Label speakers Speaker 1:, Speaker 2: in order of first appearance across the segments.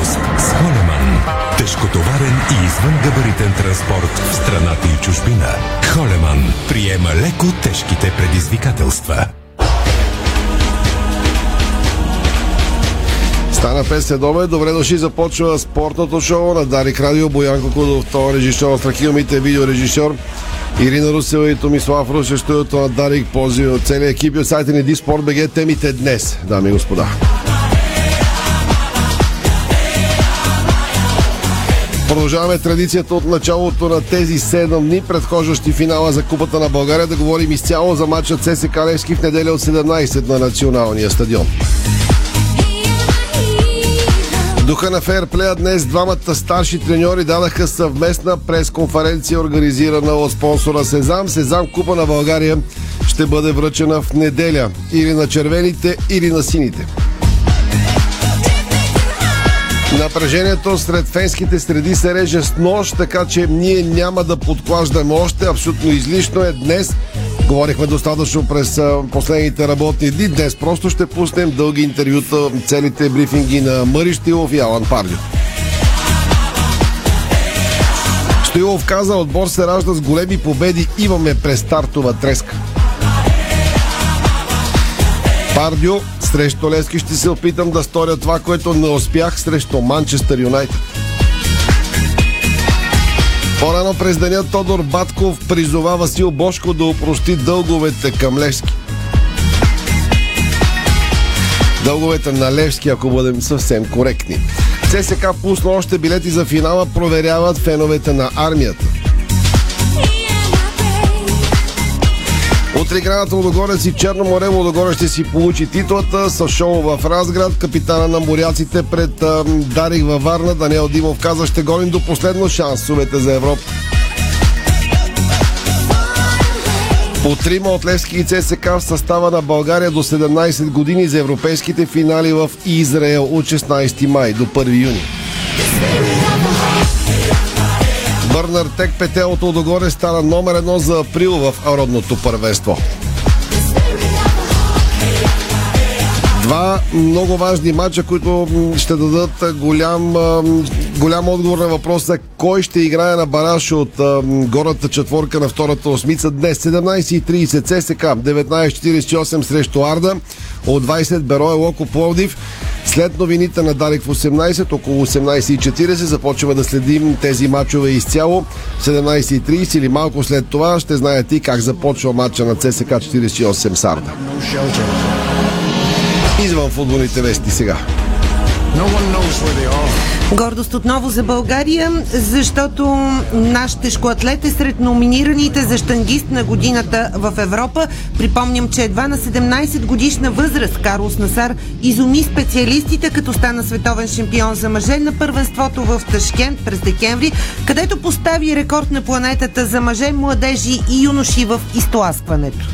Speaker 1: превоз с Холеман. Тежкотоварен и извънгабаритен транспорт в страната и чужбина. Холеман приема леко тежките предизвикателства.
Speaker 2: Стана 5 следобед. Добре дошли. Започва спортното шоу на Дарик Радио. Боянко Кудов, това режисьор, страхилмите видеорежисьор. Ирина Русева и Томислав Руше, студиото на Дарик Пози от целия екип и от сайта ни Диспорт БГ. Темите днес, дами и господа. Продължаваме традицията от началото на тези 7 дни, предхождащи финала за Купата на България, да говорим изцяло за матча ЦСК Левски в неделя от 17 на националния стадион. Духа на фейрплея днес двамата старши треньори дадаха съвместна пресконференция, организирана от спонсора Сезам. Сезам Купа на България ще бъде връчена в неделя или на червените, или на сините. Напрежението сред фенските среди се реже с нощ, така че ние няма да подклаждаме още. Абсолютно излишно е днес. Говорихме достатъчно през последните работни дни. Днес просто ще пуснем дълги интервюта, целите брифинги на Мари Штилов и Алан Пардио. Штилов каза, отбор се ражда с големи победи. Имаме престартова треска. Пардио срещу Лески ще се опитам да сторя това, което не успях срещу Манчестър Юнайтед. По-рано през деня Тодор Батков призова Васил Бошко да опрости дълговете към Левски. Дълговете на Левски, ако бъдем съвсем коректни. ЦСК пусна още билети за финала, проверяват феновете на армията. Утре играната Лудогорец и Черно море Лудогорец ще си получи титлата с шоу в Разград. Капитана на моряците пред а, Дарик във Варна. Даниел Димов каза ще гоним до последно шансовете за Европа. По трима от Левски и ЦСК в състава на България до 17 години за европейските финали в Израел от 16 май до 1 юни. Бърнар Тек Петел от стана номер едно за април в родното първенство. Два много важни матча, които ще дадат голям, голям отговор на въпроса кой ще играе на бараш от горната четворка на втората осмица днес. 17.30 ЦСК, 19.48 срещу Арда, от 20 Берое Локо Пловдив. След новините на Дарик в 18, около 18.40 започваме да следим тези матчове изцяло. 17.30 или малко след това ще знаете и как започва матча на ЦСК 48 Сарда. Извън футболните вести сега.
Speaker 3: Гордост отново за България, защото наш тежкоатлет е сред номинираните за штангист на годината в Европа. Припомням, че едва на 17 годишна възраст Карлос Насар изуми специалистите, като стана световен шампион за мъже на първенството в Ташкент през декември, където постави рекорд на планетата за мъже, младежи и юноши в изтласкването.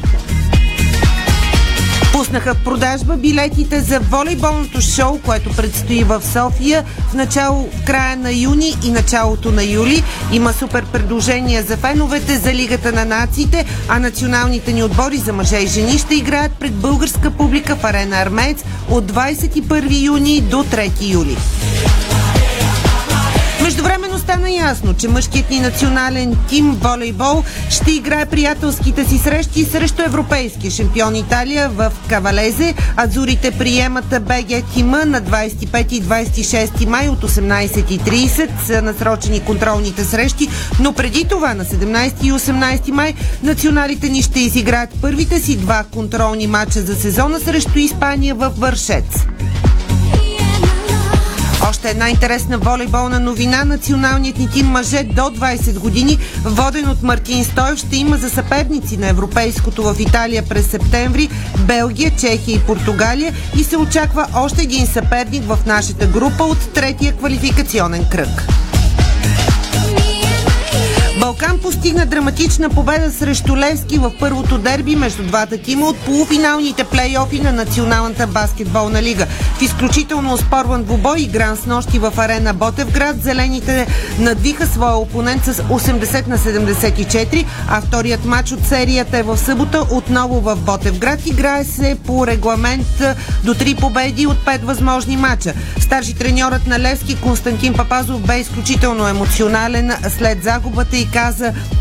Speaker 3: Пуснаха в продажба билетите за волейболното шоу, което предстои в София в начало, в края на юни и началото на юли. Има супер предложения за феновете за Лигата на нациите, а националните ни отбори за мъже и жени ще играят пред българска публика в арена Армеец от 21 юни до 3 юли. Междувременно стана ясно, че мъжкият ни национален тим волейбол ще играе приятелските си срещи срещу европейския шампион Италия в Кавалезе. Азурите приемат БГ тима на 25 и 26 май от 18.30 са насрочени контролните срещи, но преди това на 17 и 18 май националите ни ще изиграят първите си два контролни матча за сезона срещу Испания в Вършец. Още една интересна волейболна новина. Националният ни тим мъже до 20 години, воден от Мартин Стоев, ще има за съперници на Европейското в Италия през септември, Белгия, Чехия и Португалия и се очаква още един съперник в нашата група от третия квалификационен кръг. Балкан постигна драматична победа срещу Левски в първото дерби между двата тима от полуфиналните плейофи на Националната баскетболна лига. В изключително оспорван двубой, игран с нощи в арена Ботевград, зелените надвиха своя опонент с 80 на 74, а вторият матч от серията е в събота отново в Ботевград. Играе се по регламент до 3 победи от 5 възможни матча. Старши треньорът на Левски Константин Папазов бе изключително емоционален след загубата и каза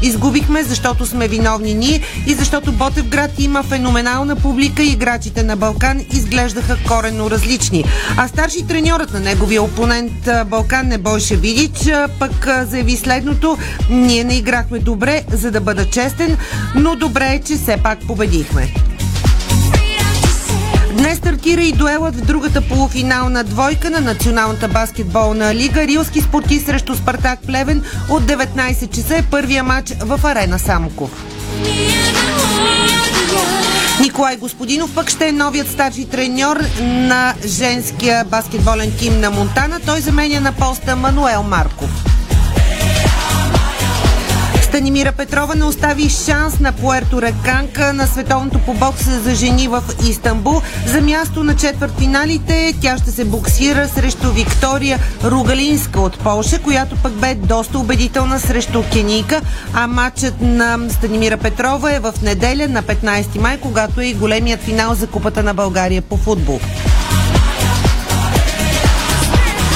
Speaker 3: изгубихме, защото сме виновни ние и защото Ботевград има феноменална публика и играчите на Балкан изглеждаха коренно различни. А старши треньорът на неговия опонент Балкан не Бойше Видич пък заяви следното ние не играхме добре, за да бъда честен, но добре е, че все пак победихме. Днес стартира и дуелът в другата полуфинална двойка на Националната баскетболна лига. Рилски спорти срещу Спартак Плевен от 19 часа е първия матч в арена Самоков. Николай Господинов пък ще е новият старши треньор на женския баскетболен тим на Монтана. Той заменя на поста Мануел Марков. Станимира Петрова не остави шанс на Пуерто Реканка на световното по бокса за жени в Истанбул. За място на четвъртфиналите тя ще се боксира срещу Виктория Ругалинска от Полша, която пък бе доста убедителна срещу Кенийка, а матчът на Станимира Петрова е в неделя на 15 май, когато е и големият финал за Купата на България по футбол.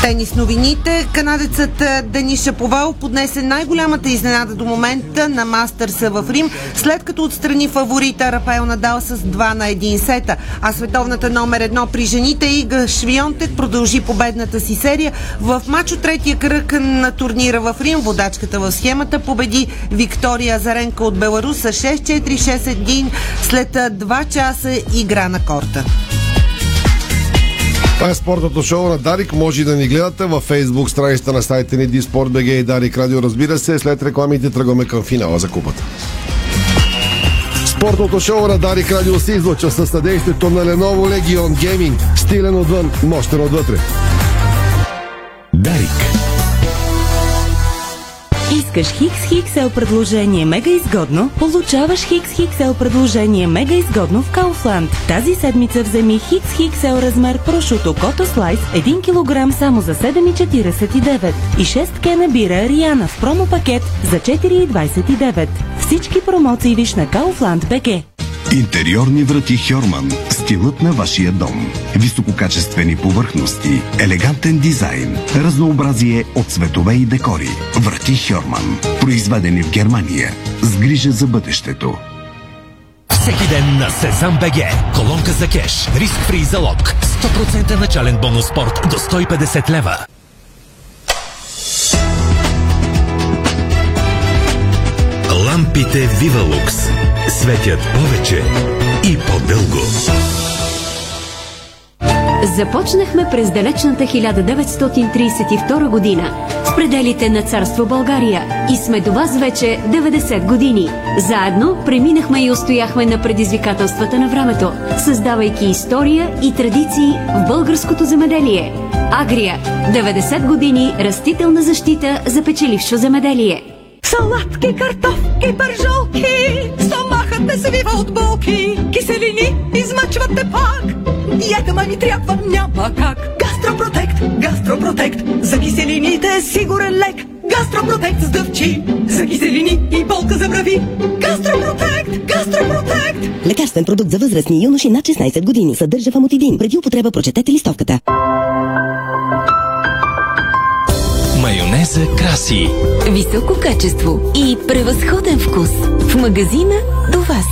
Speaker 3: Тенис новините. Канадецът Денис Шаповал поднесе най-голямата изненада до момента на Мастърса в Рим, след като отстрани фаворита Рафаел Надал с 2 на 1 сета. А световната номер едно при жените Ига Швионтек продължи победната си серия. В матч от третия кръг на турнира в Рим водачката в схемата победи Виктория Азаренко от Беларус с 6-4-6-1 след 2 часа игра на корта.
Speaker 2: Това е спортното шоу на Дарик. Може да ни гледате във фейсбук страницата на сайта ни Диспорт.бг и Дарик Радио. Разбира се, след рекламите тръгваме към финала за купата. Спортното шоу на Дарик Радио се излъчва със съдействието на Lenovo Legion Gaming. Стилен отвън, мощен отвътре.
Speaker 1: Дарик.
Speaker 4: Искаш Хикс Хиксел предложение мега изгодно? Получаваш Хикс Хиксел предложение мега изгодно в Кауфланд. Тази седмица вземи Хикс Хиксел размер прошуто Кото Слайс 1 кг само за 7,49 и 6 кена бира Риана в промо пакет за 4,29. Всички промоции виж на Kaufland BG.
Speaker 5: Интериорни врати Хьорман. Стилът на вашия дом. Висококачествени повърхности, елегантен дизайн, разнообразие от цветове и декори. Врати Хьорман. Произведени в Германия. С грижа за бъдещето.
Speaker 1: Всеки ден на Сезам БГ. Колонка за кеш. Риск фри залог. 100% начален бонус спорт до 150 лева. Лампите Вивалукс светят повече и по-дълго.
Speaker 6: Започнахме през далечната 1932 година в пределите на царство България и сме до вас вече 90 години. Заедно преминахме и устояхме на предизвикателствата на времето, създавайки история и традиции в българското земеделие. Агрия – 90 години растителна защита за печелившо земеделие.
Speaker 7: Салатки, картофки, пържолки, не свива от болки, киселини измъчвате пак. Диета ма ми трябва, няма как. Гастропротект, гастропротект, за киселините е сигурен лек. Гастропротект с дъвчи, за киселини и болка за брави. Гастропротект, гастропротект.
Speaker 8: Лекарствен продукт за възрастни юноши над 16 години. Съдържа фамотидин. Преди употреба прочетете листовката.
Speaker 1: Майонеза краси.
Speaker 6: Високо качество и превъзходен вкус. В магазина до вас.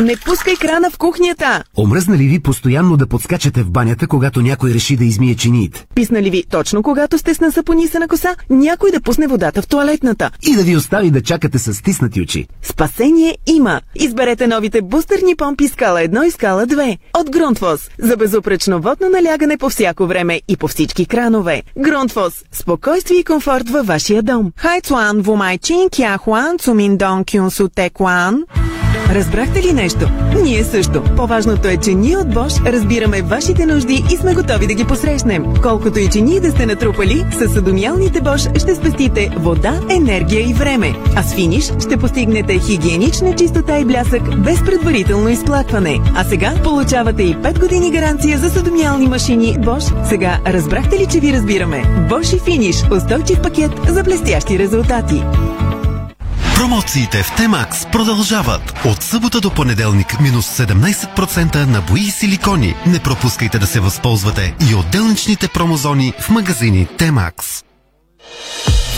Speaker 9: Не пускай крана в кухнята!
Speaker 10: Омръзна ли ви постоянно да подскачате в банята, когато някой реши да измие чиниите?
Speaker 9: Писна ли ви точно когато сте с насапонисана коса, някой да пусне водата в туалетната?
Speaker 10: И да ви остави да чакате с стиснати очи.
Speaker 9: Спасение има! Изберете новите бустерни помпи скала 1 и скала 2 от Грунтфос за безупречно водно налягане по всяко време и по всички кранове. Грунтфос – спокойствие и комфорт във вашия дом. Хайцуан, Вумайчин, Кяхуан, Цумин Дон Кюн Су Текуан. Разбрахте ли нещо? Ние също. По-важното е, че ние от Bosch разбираме вашите нужди и сме готови да ги посрещнем. Колкото и че ние да сте натрупали, с съдомиалните Bosch ще спестите вода, енергия и време. А с финиш ще постигнете хигиенична чистота и блясък без предварително изплакване. А сега получавате и 5 години гаранция за съдомиални машини Bosch. Сега разбрахте ли, че ви разбираме? Bosch и финиш. Устойчив пакет за блестящи резултати.
Speaker 11: Промоциите в Темакс продължават. От събота до понеделник минус 17% на бои и силикони. Не пропускайте да се възползвате и от делничните промозони в магазини Темакс.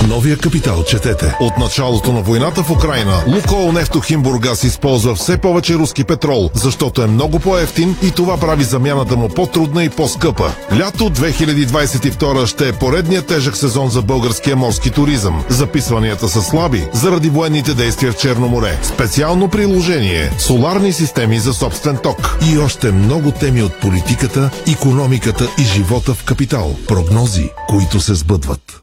Speaker 12: Новия капитал четете. От началото на войната в Украина Лукол Нефтохим Бургас използва все повече руски петрол, защото е много по-ефтин и това прави замяната му по-трудна и по-скъпа. Лято 2022 ще е поредният тежък сезон за българския морски туризъм. Записванията са слаби заради военните действия в Черно море. Специално приложение – соларни системи за собствен ток. И още много теми от политиката, економиката и живота в капитал. Прогнози, които се сбъдват.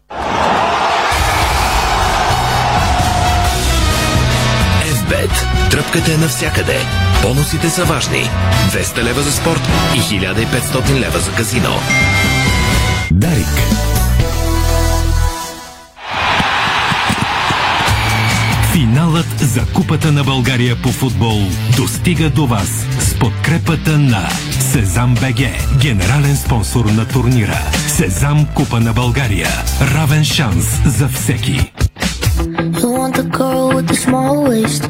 Speaker 13: FBET. Тръпката е навсякъде. Бонусите са важни. 200 лева за спорт и 1500 лева за казино.
Speaker 1: Дарик. Финалът за Купата на България по футбол достига до вас с подкрепата на Сезам БГ, генерален спонсор на турнира. Сезам Купа на България. Равен шанс за всеки.
Speaker 14: Want the girl with the small waist.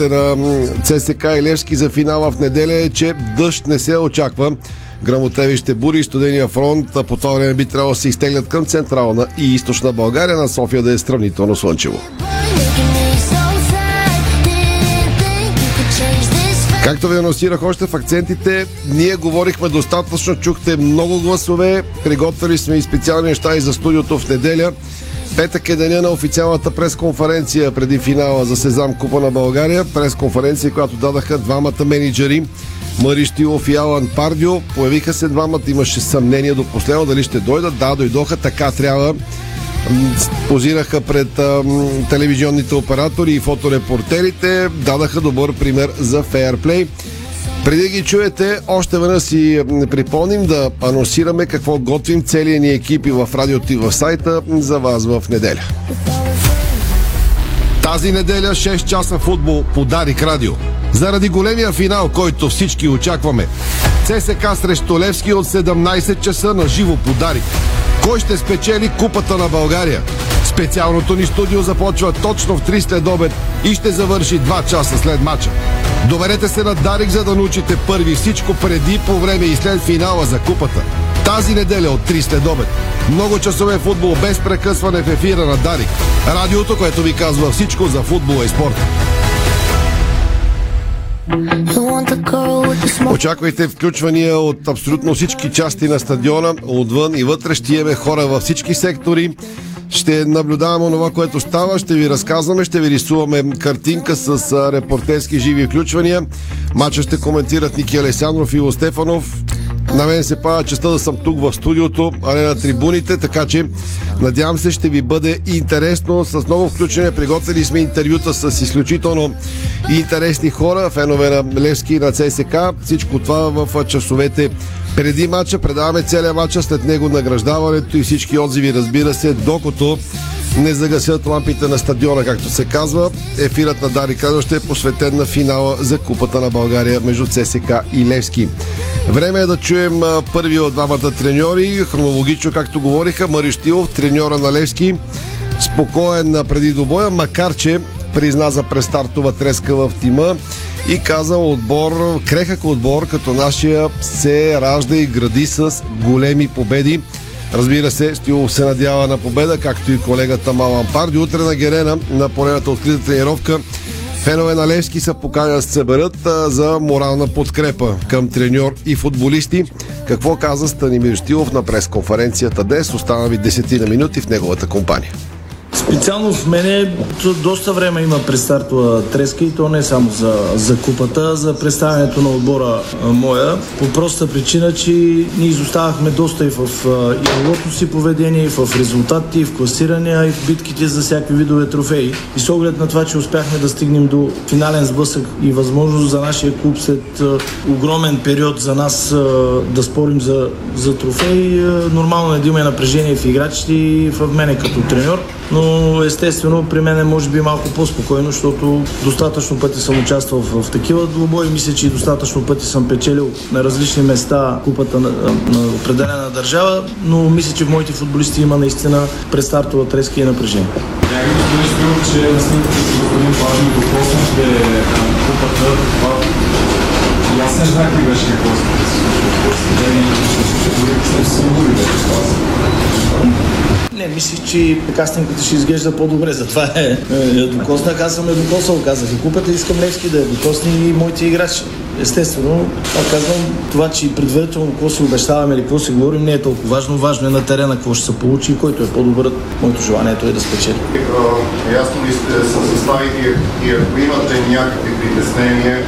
Speaker 2: На ЦСК и Левски за финала в неделя е, че дъжд не се очаква. Грамотеви ще бури и студения фронт, а по това време би трябвало да се изтеглят към централна и източна България, на София да е сравнително слънчево. Както ви анонсирах още в акцентите, ние говорихме достатъчно, чухте много гласове, приготвили сме и специални неща и за студиото в неделя. Петък е деня на официалната пресконференция преди финала за Сезам Купа на България. Пресконференция, която дадаха двамата менеджери Мари Штилов и Алан Пардио. Появиха се двамата, имаше съмнение до последно дали ще дойдат. Да, дойдоха, така трябва. Позираха пред ам, телевизионните оператори и фоторепортерите. Дадаха добър пример за фейерплей. Преди да ги чуете, още веднъж си припомним да анонсираме какво готвим целият ни екип и в радиото и в сайта за вас в неделя. Тази неделя 6 часа футбол по Дарик Радио. Заради големия финал, който всички очакваме. ЦСК срещу Левски от 17 часа на живо по Дарик. Кой ще спечели Купата на България? Специалното ни студио започва точно в 3 след обед и ще завърши 2 часа след матча. Доверете се на Дарик, за да научите първи всичко преди, по време и след финала за Купата. Тази неделя от 3 след. Много часове футбол без прекъсване в ефира на Дарик. Радиото, което ви казва всичко за футбола и спорта. Очаквайте включвания от абсолютно всички части на стадиона, отвън и вътре. Ще имаме хора във всички сектори. Ще наблюдаваме това, което става, ще ви разказваме, ще ви рисуваме картинка с репортерски живи включвания. Мача ще коментират Ники Алесандров и Стефанов. На мен се пада честа да съм тук в студиото, а не на трибуните, така че надявам се ще ви бъде интересно. С много включване приготвили сме интервюта с изключително интересни хора, фенове на Левски и на ЦСК. Всичко това в часовете преди матча. Предаваме целият матча, след него награждаването и всички отзиви, разбира се, докато не загасят лампите на стадиона, както се казва. Ефирът на Дари Радио ще е посветен на финала за Купата на България между ЦСК и Левски. Време е да чуем първи от двамата треньори, хронологично, както говориха, Марищилов, треньора на Левски, спокоен преди добоя, макар че призна за престартова треска в тима и каза отбор, крехък отбор, като нашия се ражда и гради с големи победи. Разбира се, Стилов се надява на победа, както и колегата Малан Парди. Утре на Герена, на поредната открита тренировка, Фенове на Левски са покани да се съберат за морална подкрепа към треньор и футболисти. Какво каза Станимир Штилов на пресконференцията днес? Остана ви десетина минути в неговата компания.
Speaker 15: Специално в мене доста време има престартова треска и то не само за, за купата, за представянето на отбора моя. По проста причина, че ние изоставахме доста и в игровото си поведение, и в резултатите, и в класирания, и в битките за всякакви видове трофеи. И с оглед на това, че успяхме да стигнем до финален сблъсък и възможност за нашия клуб след огромен период за нас да спорим за, за трофеи, нормално е да има напрежение в играчите и в мене като треньор но естествено при мен е може би малко по-спокойно, защото достатъчно пъти съм участвал в, в такива двубои. Мисля, че и достатъчно пъти съм печелил на различни места купата на, на определена държава, но мисля, че в моите футболисти има наистина предстартова треска и напрежение.
Speaker 16: Някак господин Спилов, че на с господин Павлин докоснахте купата, това и не знах ли беше какво се случва.
Speaker 15: Не, мислих, че така снимката ще изглежда по-добре. Затова е, е докоснах. Аз съм е казах. И купата искам Левски да е докосни и моите играчи. Естествено, това казвам, това, че предварително какво си обещаваме или какво си говорим, не е толкова важно. Важно е на терена какво ще се получи и който е по-добър. Моето желание е да спечели.
Speaker 17: Ясно ли сте с съставите и ако имате някакви притеснения,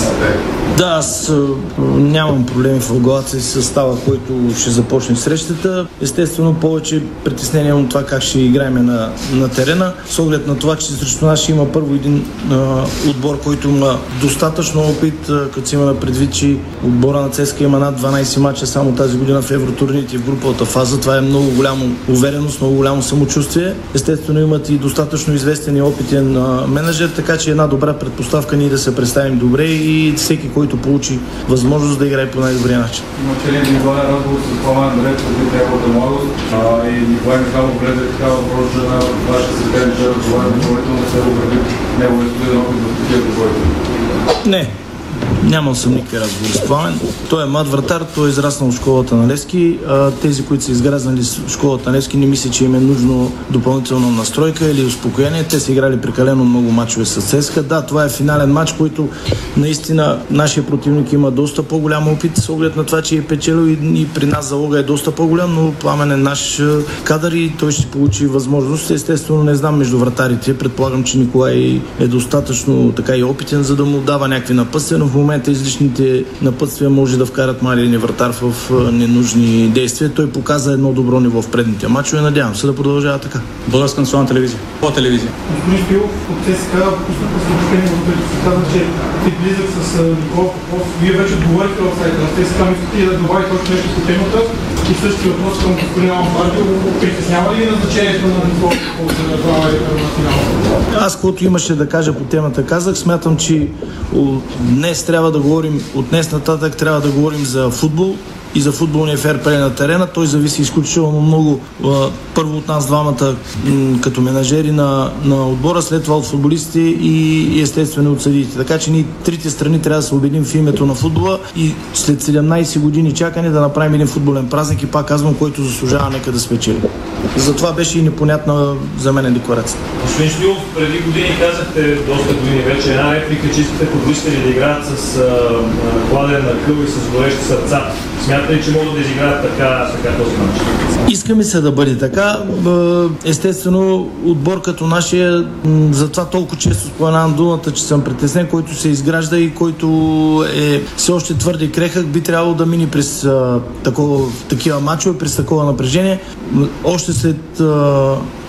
Speaker 17: те?
Speaker 15: Да, аз нямам проблеми в главата си състава, който ще започне срещата. Естествено, повече притеснение от това как ще играем на, на терена. С оглед на това, че срещу нас ще има първо един а, отбор, който има достатъчно опит, като си има на предвид, че отбора на ЦСКА има над 12 мача само тази година в евротурните и в груповата фаза. Това е много голямо увереност, много голямо самочувствие. Естествено, имат и достатъчно известен и опитен а, менеджер, така че една добра предпоставка ние да се представим добре и всеки, който получи възможност да играе по най-добрия начин.
Speaker 16: Имате ли индивидуален разговор с Пламен Андреев, преди неговата младост а, и Николай Михайлов гледа такава въпрос на вашия съседен, че разговаря допълнително да се обрави неговия студен опит в такива двойки?
Speaker 15: Не, Нямал съм никакви разговори с Пламен. Той е млад вратар, той е израснал в школата на Левски. А, тези, които са изгразнали в школата на Левски, не мисля, че им е нужно допълнително настройка или успокоение. Те са играли прекалено много мачове с Цеска. Да, това е финален матч, който наистина нашия противник има доста по-голям опит с оглед на това, че е печелил и, и при нас залога е доста по-голям, но Пламен е наш кадър и той ще получи възможност. Естествено, не знам между вратарите. Предполагам, че Николай е достатъчно така и опитен, за да му дава някакви напъстия, в момента излишните напътствия може да вкарат малия вратар в ненужни действия. Той показа едно добро ниво в предните матчове. Надявам се да продължава така.
Speaker 16: Българска национална телевизия. По телевизия.
Speaker 18: Господин Спилов, от ЦСКА пуснаха съобщение, в което се каза, че ти близък с Никола Попов. Вие вече отговорихте в сайта на ЦСКА. Мислите ли да добавите още нещо по темата? И същия въпрос към господин Амбардио. Притеснява ли назначението на Никола за глава на финала?
Speaker 15: Аз, което имаше да кажа по темата, казах. Смятам, че днес трябва да говорим, от днес нататък трябва да говорим за футбол и за футболния ферплей на терена. Той зависи изключително много първо от нас двамата като менажери на, на отбора, след това от футболистите и естествено от съдиите. Така че ние трите страни трябва да се обедим в името на футбола и след 17 години чакане да направим един футболен празник и пак казвам, който заслужава нека да спечели. Затова беше и непонятна за мен декларация.
Speaker 16: Господин Штилов, преди години казахте, доста години вече, една реплика, че искате футболистите да играят с а, хладен накъл и с горещи сърца. Смятате че могат да изиграят така, така този матч?
Speaker 15: Искаме се да бъде така. Естествено, отбор като нашия, затова толкова често споменавам думата, че съм притеснен, който се изгражда и който е все още твърде крехък, би трябвало да мини през такова, такива матчове, през такова напрежение. Още след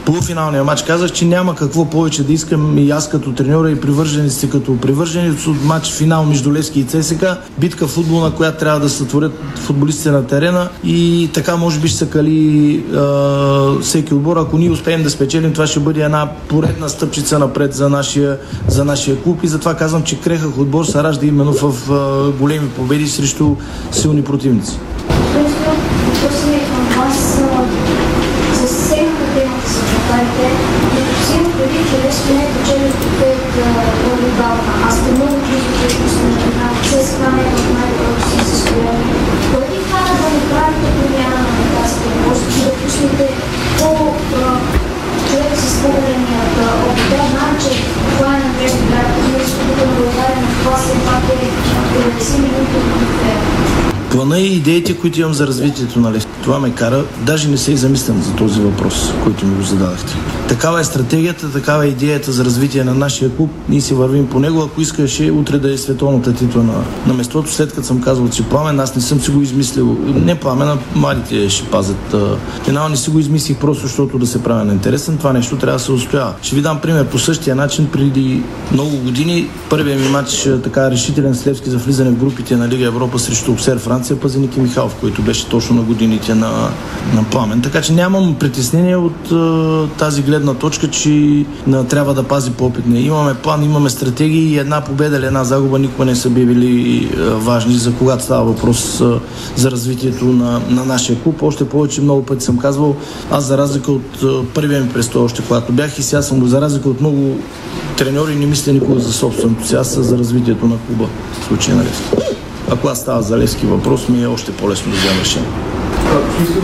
Speaker 15: полуфиналния матч казах, че няма какво повече да искам и аз като треньора и привържениците като привърженици от матч финал между Левски и ЦСК. Битка футболна, която трябва да сътворят футболистите на терена и така може би ще се кали а, всеки отбор. Ако ние успеем да спечелим, това ще бъде една поредна стъпчица напред за нашия, за нашия клуб и затова казвам, че крехах отбор се ражда именно в а, големи победи срещу силни противници.
Speaker 19: аз не мога да изобщо съм на се схване в най-доброто си състояние. Кое ви кара да направите промяна на тази възможност и да пуснете по човек с изпълнения да обедена, че това е на тези град, ние изпълнително България, но това все пак е 90 минути от
Speaker 15: плана и идеите, които имам за развитието на Левски. Това ме кара, даже не се и замислям за този въпрос, който ми го зададахте. Такава е стратегията, такава е идеята за развитие на нашия клуб. Ние си вървим по него. Ако искаше утре да е световната титла на, на местото, след като съм казвал, че пламен, аз не съм си го измислил. Не пламен, а младите ще пазят. Финал не си го измислих просто, защото да се правя на интересен. Това нещо трябва да се устоява. Ще ви дам пример по същия начин. Преди много години първият ми матч, така решителен с Левски за влизане в групите на Лига Европа срещу Обсер Франция, Пазеник и Михайлов, който беше точно на годините на, на Пламен. Така че нямам притеснение от а, тази гледна точка, че на, трябва да пази по-опитния. Имаме план, имаме стратегии и една победа или една загуба никога не са били а, важни за когато става въпрос а, за развитието на, на нашия клуб. Още повече много пъти съм казвал, аз за разлика от а, първия ми престой, още когато бях и сега съм го за разлика от много треньори не мисля никога за собственото си, аз за развитието на клуба в случая на Левски. Ако аз става за Левски въпрос, ми е още по-лесно да взема решение.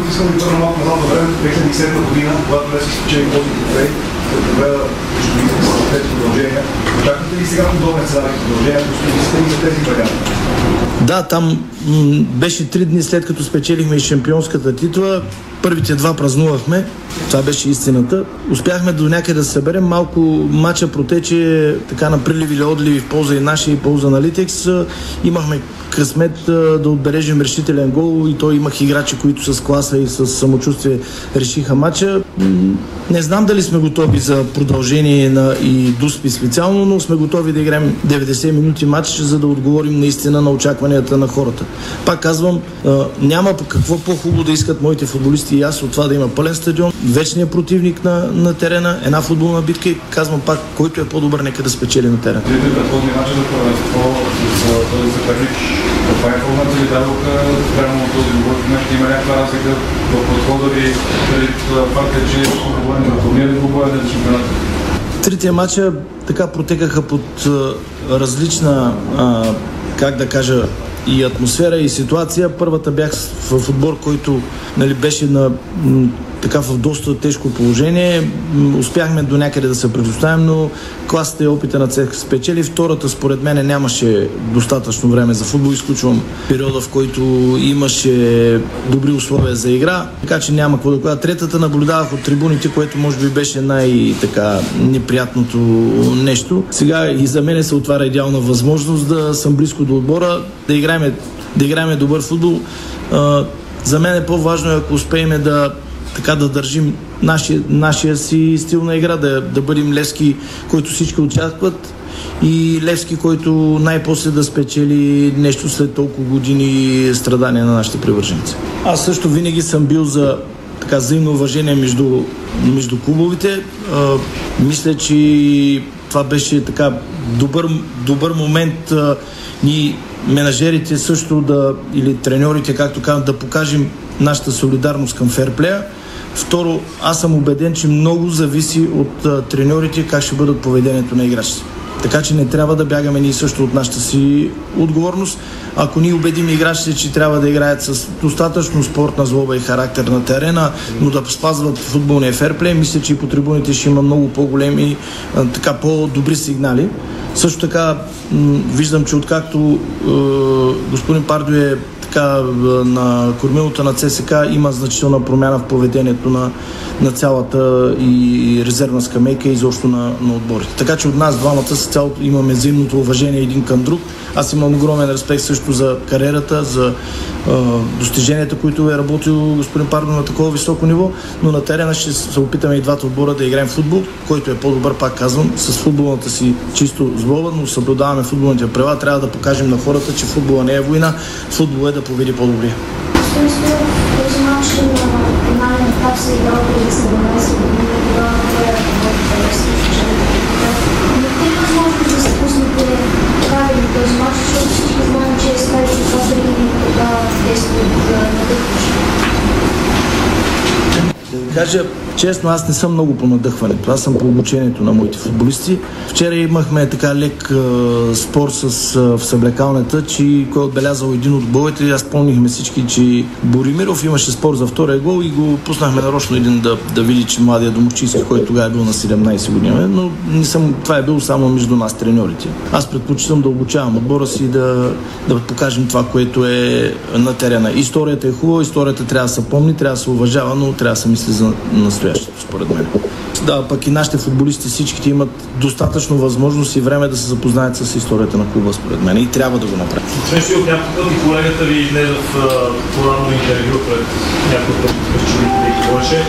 Speaker 20: Искам да върна малко назад във времето, 2007 година, когато Левски спечели този трофей, след победа между продължения. Очаквате ли сега подобен сценарий продължения, ако и за тези варианти?
Speaker 15: Да, там м- беше три дни след като спечелихме и шампионската титла. Първите два празнувахме. Това беше истината. Успяхме до някъде да съберем. Малко матча протече така на приливи или отливи в полза и нашия и полза на Литекс. Имахме късмет да отбележим решителен гол и той имах играчи, които с класа и с самочувствие решиха матча. Не знам дали сме готови за продължение на и Дуспи специално, но сме готови да играем 90 минути матч, за да отговорим наистина на очакванията на хората. Пак казвам, няма какво по-хубаво да искат моите футболисти и аз от това да има пълен стадион, вечният противник на, на терена, една футболна битка и казвам пак, който е по-добър, нека да спечели на терена.
Speaker 20: Каква информация ви дадоха спрямо този отбор? Има някаква разлика в подхода ви пред факта, че говорим за турнир и говорим за шампионата?
Speaker 15: Трите матча така протекаха под различна, а, как да кажа, и атмосфера и ситуация. Първата бях в отбор, който нали, беше на така в доста тежко положение. Успяхме до някъде да се предоставим, но класата и опита на цех спечели. Втората, според мен, нямаше достатъчно време за футбол. Изключвам периода, в който имаше добри условия за игра, така че няма какво да кажа. Третата наблюдавах от трибуните, което може би беше най-така неприятното нещо. Сега и за мен се отваря идеална възможност да съм близко до отбора, да играем, да играем добър футбол. За мен е по-важно, ако успеем да така да държим нашия, нашия си стил на игра, да, да бъдем Левски, който всички очакват и Левски, който най-после да спечели нещо след толкова години страдания на нашите привърженици. Аз също винаги съм бил за така взаимно уважение между, между клубовите. А, мисля, че това беше така добър, добър момент а, ни менажерите също да, или треньорите, както казвам, да покажем нашата солидарност към ферплея. Второ, аз съм убеден, че много зависи от а, треньорите как ще бъдат поведението на играчите. Така че не трябва да бягаме ние също от нашата си отговорност. Ако ние убедим играчите, че трябва да играят с достатъчно спортна злоба и характер на терена, но да спазват футболния ферплей, мисля, че и по трибуните ще има много по-големи, а, така по-добри сигнали. Също така м- виждам, че откакто е, господин Пардо е така на кормилото на ЦСК има значителна промяна в поведението на, на цялата и резервна скамейка и изобщо на, на отборите. Така че от нас двамата с цялото имаме взаимното уважение един към друг. Аз имам огромен респект също за кариерата, за а, достиженията, които е работил господин Пардо на такова високо ниво, но на терена ще се опитаме и двата отбора да играем футбол, който е по-добър, пак казвам, с футболната си чисто злоба, но съблюдаваме футболните права. Трябва да покажем на хората, че футбола не е война, футбол е да победи по-добрия.
Speaker 19: Този матч на финален етап се играл преди 17 години, тогава той е Не да защото всички знаем, че е стari това преди тогава действат на
Speaker 15: кажа честно, аз не съм много по надъхването. Аз съм по обучението на моите футболисти. Вчера имахме така лек а, спор с, а, в съблекалната, че кой е отбелязал един от головете. Аз помнихме всички, че Боримиров имаше спор за втория гол и го пуснахме нарочно един да, да види, че младия домочийски, който тогава е бил на 17 години. Но не съм, това е било само между нас треньорите. Аз предпочитам да обучавам отбора си да, да покажем това, което е на терена. Историята е хубава, историята трябва да се помни, трябва да се уважава, но трябва да се за настоящето, според мен. Да, пък и нашите футболисти всичките имат достатъчно възможност и време да се запознаят с историята на клуба, според мен. И трябва да го направят.
Speaker 16: Беше от някакъв и колегата ви днес в поранно интервю пред някой път, че говореше.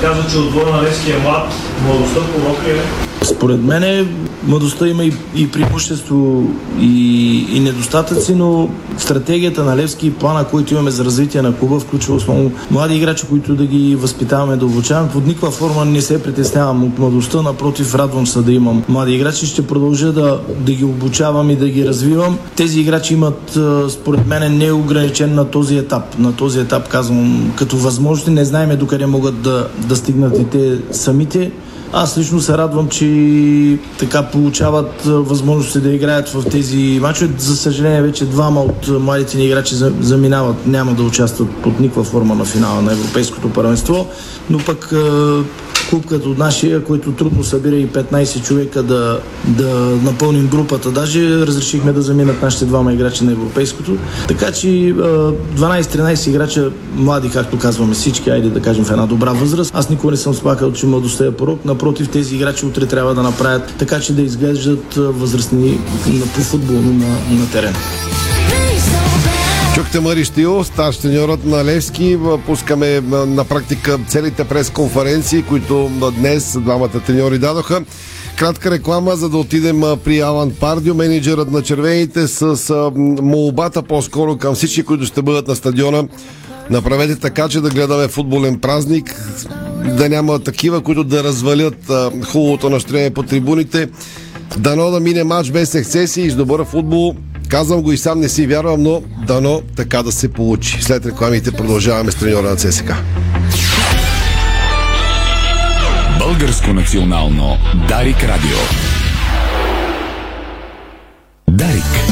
Speaker 16: Каза, че отбора на Левски е млад. Младостта порок ли е?
Speaker 15: Според мен младостта има и, и преимущество и, и недостатъци, но стратегията на Левски и плана, който имаме за развитие на клуба, включва основно млади играчи, които да ги възпитаваме, да обучаваме. Под никаква форма не се притеснявам от младостта, напротив, радвам се да имам млади играчи. Ще продължа да, да ги обучавам и да ги развивам. Тези играчи имат, според мен, неограничен на този етап. На този етап, казвам, като възможности, не знаеме докъде могат да, да стигнат и те самите. Аз лично се радвам, че така получават възможности да играят в тези мачове. За съжаление, вече двама от младите ни играчи заминават, няма да участват под никаква форма на финала на Европейското първенство, но пък клуб като нашия, който трудно събира и 15 човека да, да напълним групата. Даже разрешихме да заминат нашите двама играчи на европейското. Така че 12-13 играча, млади, както казваме всички, айде да кажем в една добра възраст. Аз никога не съм смакал, че младостта е порок. Напротив, тези играчи утре трябва да направят така, че да изглеждат възрастни по футболно на, на терена.
Speaker 2: Чухте Мари Штил, старш треньорът на Левски. Пускаме на практика целите прес-конференции, които днес двамата треньори дадоха. Кратка реклама, за да отидем при Алан Пардио, менеджерът на червените, с молбата по-скоро към всички, които ще бъдат на стадиона. Направете така, че да гледаме футболен празник, да няма такива, които да развалят хубавото настроение по трибуните. Дано да мине матч без ексцесии и с добър футбол. Казвам го и сам не си вярвам, но дано така да се получи. След рекламите продължаваме с треньора на ЦСКА.
Speaker 1: Българско национално Дарик Радио. Дарик.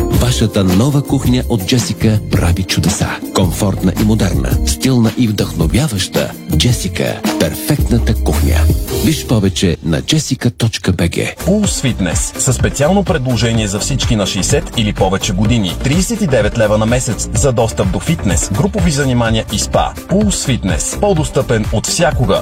Speaker 21: Вашата нова кухня от Джесика прави чудеса. Комфортна и модерна, стилна и вдъхновяваща. Джесика. Перфектната кухня. Виж повече на jessica.bg
Speaker 22: Pulse Fitness със специално предложение за всички на 60 или повече години. 39 лева на месец за достъп до фитнес, групови занимания и спа. Pulse Fitness. По-достъпен от всякога.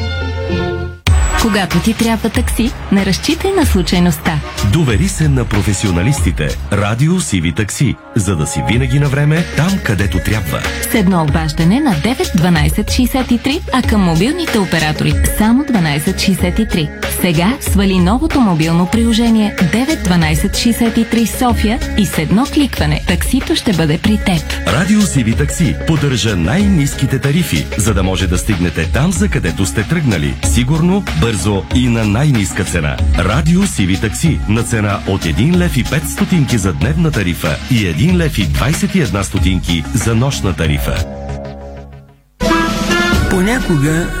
Speaker 4: когато ти трябва такси, не разчитай на случайността.
Speaker 1: Довери се на професионалистите. Радио Сиви Такси, за да си винаги на време там, където трябва.
Speaker 4: С едно обаждане на 9 12 63, а към мобилните оператори само 12 63. Сега свали новото мобилно приложение 9 12 63 София и с едно кликване таксито ще бъде при теб.
Speaker 1: Радио Сиви Такси поддържа най-низките тарифи, за да може да стигнете там, за където сте тръгнали. Сигурно, бързо и на най-низка цена. Радио Сиви Такси на цена от 1 лев и 5 стотинки за дневна тарифа и 1 лев и 21 стотинки за нощна тарифа.
Speaker 23: Понякога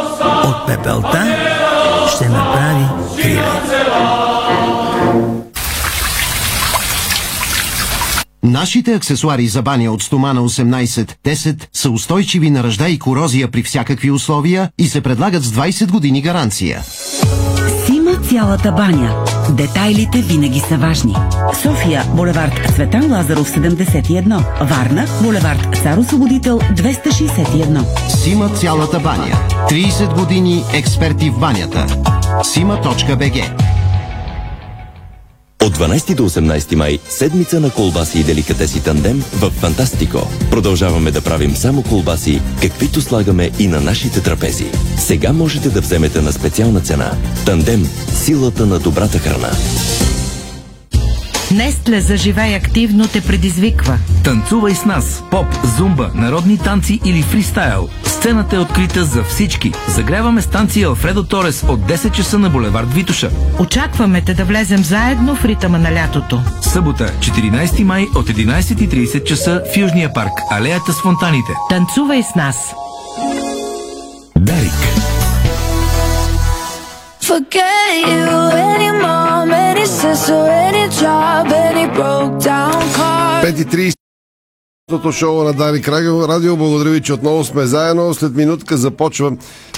Speaker 24: От пепелта ще направи криле.
Speaker 25: Нашите аксесуари за баня от стомана 18-10 са устойчиви на ръжда и корозия при всякакви условия и се предлагат с 20 години гаранция.
Speaker 26: Цялата баня. Детайлите винаги са важни. София, булевард Цветан Лазаров 71. Варна, булевард Цар Освободител 261.
Speaker 25: Сима цялата баня. 30 години експерти в банята. Сима.бг
Speaker 23: От 12 до 18 май седмица на колбаси и деликатеси тандем в Фантастико. Продължаваме да правим само колбаси, каквито слагаме и на нашите трапези. Сега можете да вземете на специална цена. Тандем – силата на добрата храна.
Speaker 27: Нестле заживей активно те предизвиква.
Speaker 28: Танцувай с нас. Поп, зумба, народни танци или фристайл. Сцената е открита за всички. Загряваме станция Алфредо Торес от 10 часа на булевард Витуша.
Speaker 27: Очакваме те да влезем заедно в ритъма на лятото.
Speaker 28: Събота, 14 май от 11.30 часа в Южния парк. Алеята с фонтаните.
Speaker 27: Танцувай с нас.
Speaker 28: Дарик.
Speaker 14: Forget you, any
Speaker 2: 5.30 шоу на Дарик Радио. Благодаря ви, че отново сме заедно. След минутка започва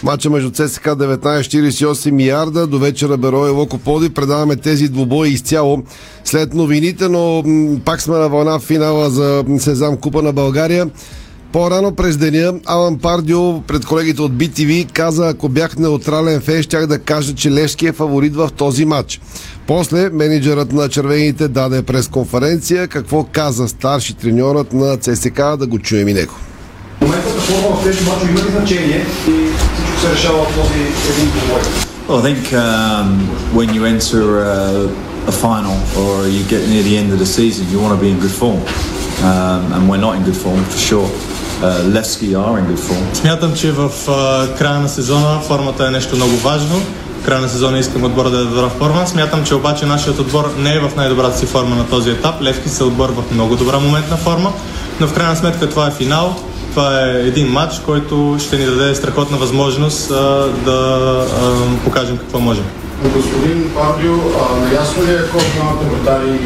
Speaker 2: матча между ЦСК 1948 и Ярда. До вечера Беро и Локо Поди. Предаваме тези двубои изцяло след новините, но пак сме на вълна в финала за Сезам Купа на България. По-рано през деня Алан Пардио пред колегите от BTV каза, ако бях неутрален фен, щях да кажа, че Левски е фаворит в този матч. После менеджерът на червените даде пресконференция. Какво каза старши треньорът на ЦСК, да го чуем и него.
Speaker 20: Моментната форма в тези мачове има ли значение и всичко се решава от този един двубой?
Speaker 29: Well, I think um, when you enter uh, a final or you get near the end of the season, you want to be in good form. Um, and we're not in good form for sure. Uh, Levski are in.
Speaker 30: Смятам, че в а, края на сезона формата е нещо много важно. В края на сезона искам отбора да е добра форма. Смятам, че обаче нашият отбор не е в най-добрата си форма на този етап. Левски се отбор в много добра моментна форма, но в крайна сметка това е финал. Това е един матч, който ще ни даде страхотна възможност а, да а, покажем какво можем.
Speaker 17: Господин Павлио, наясно ли е колко малко вратари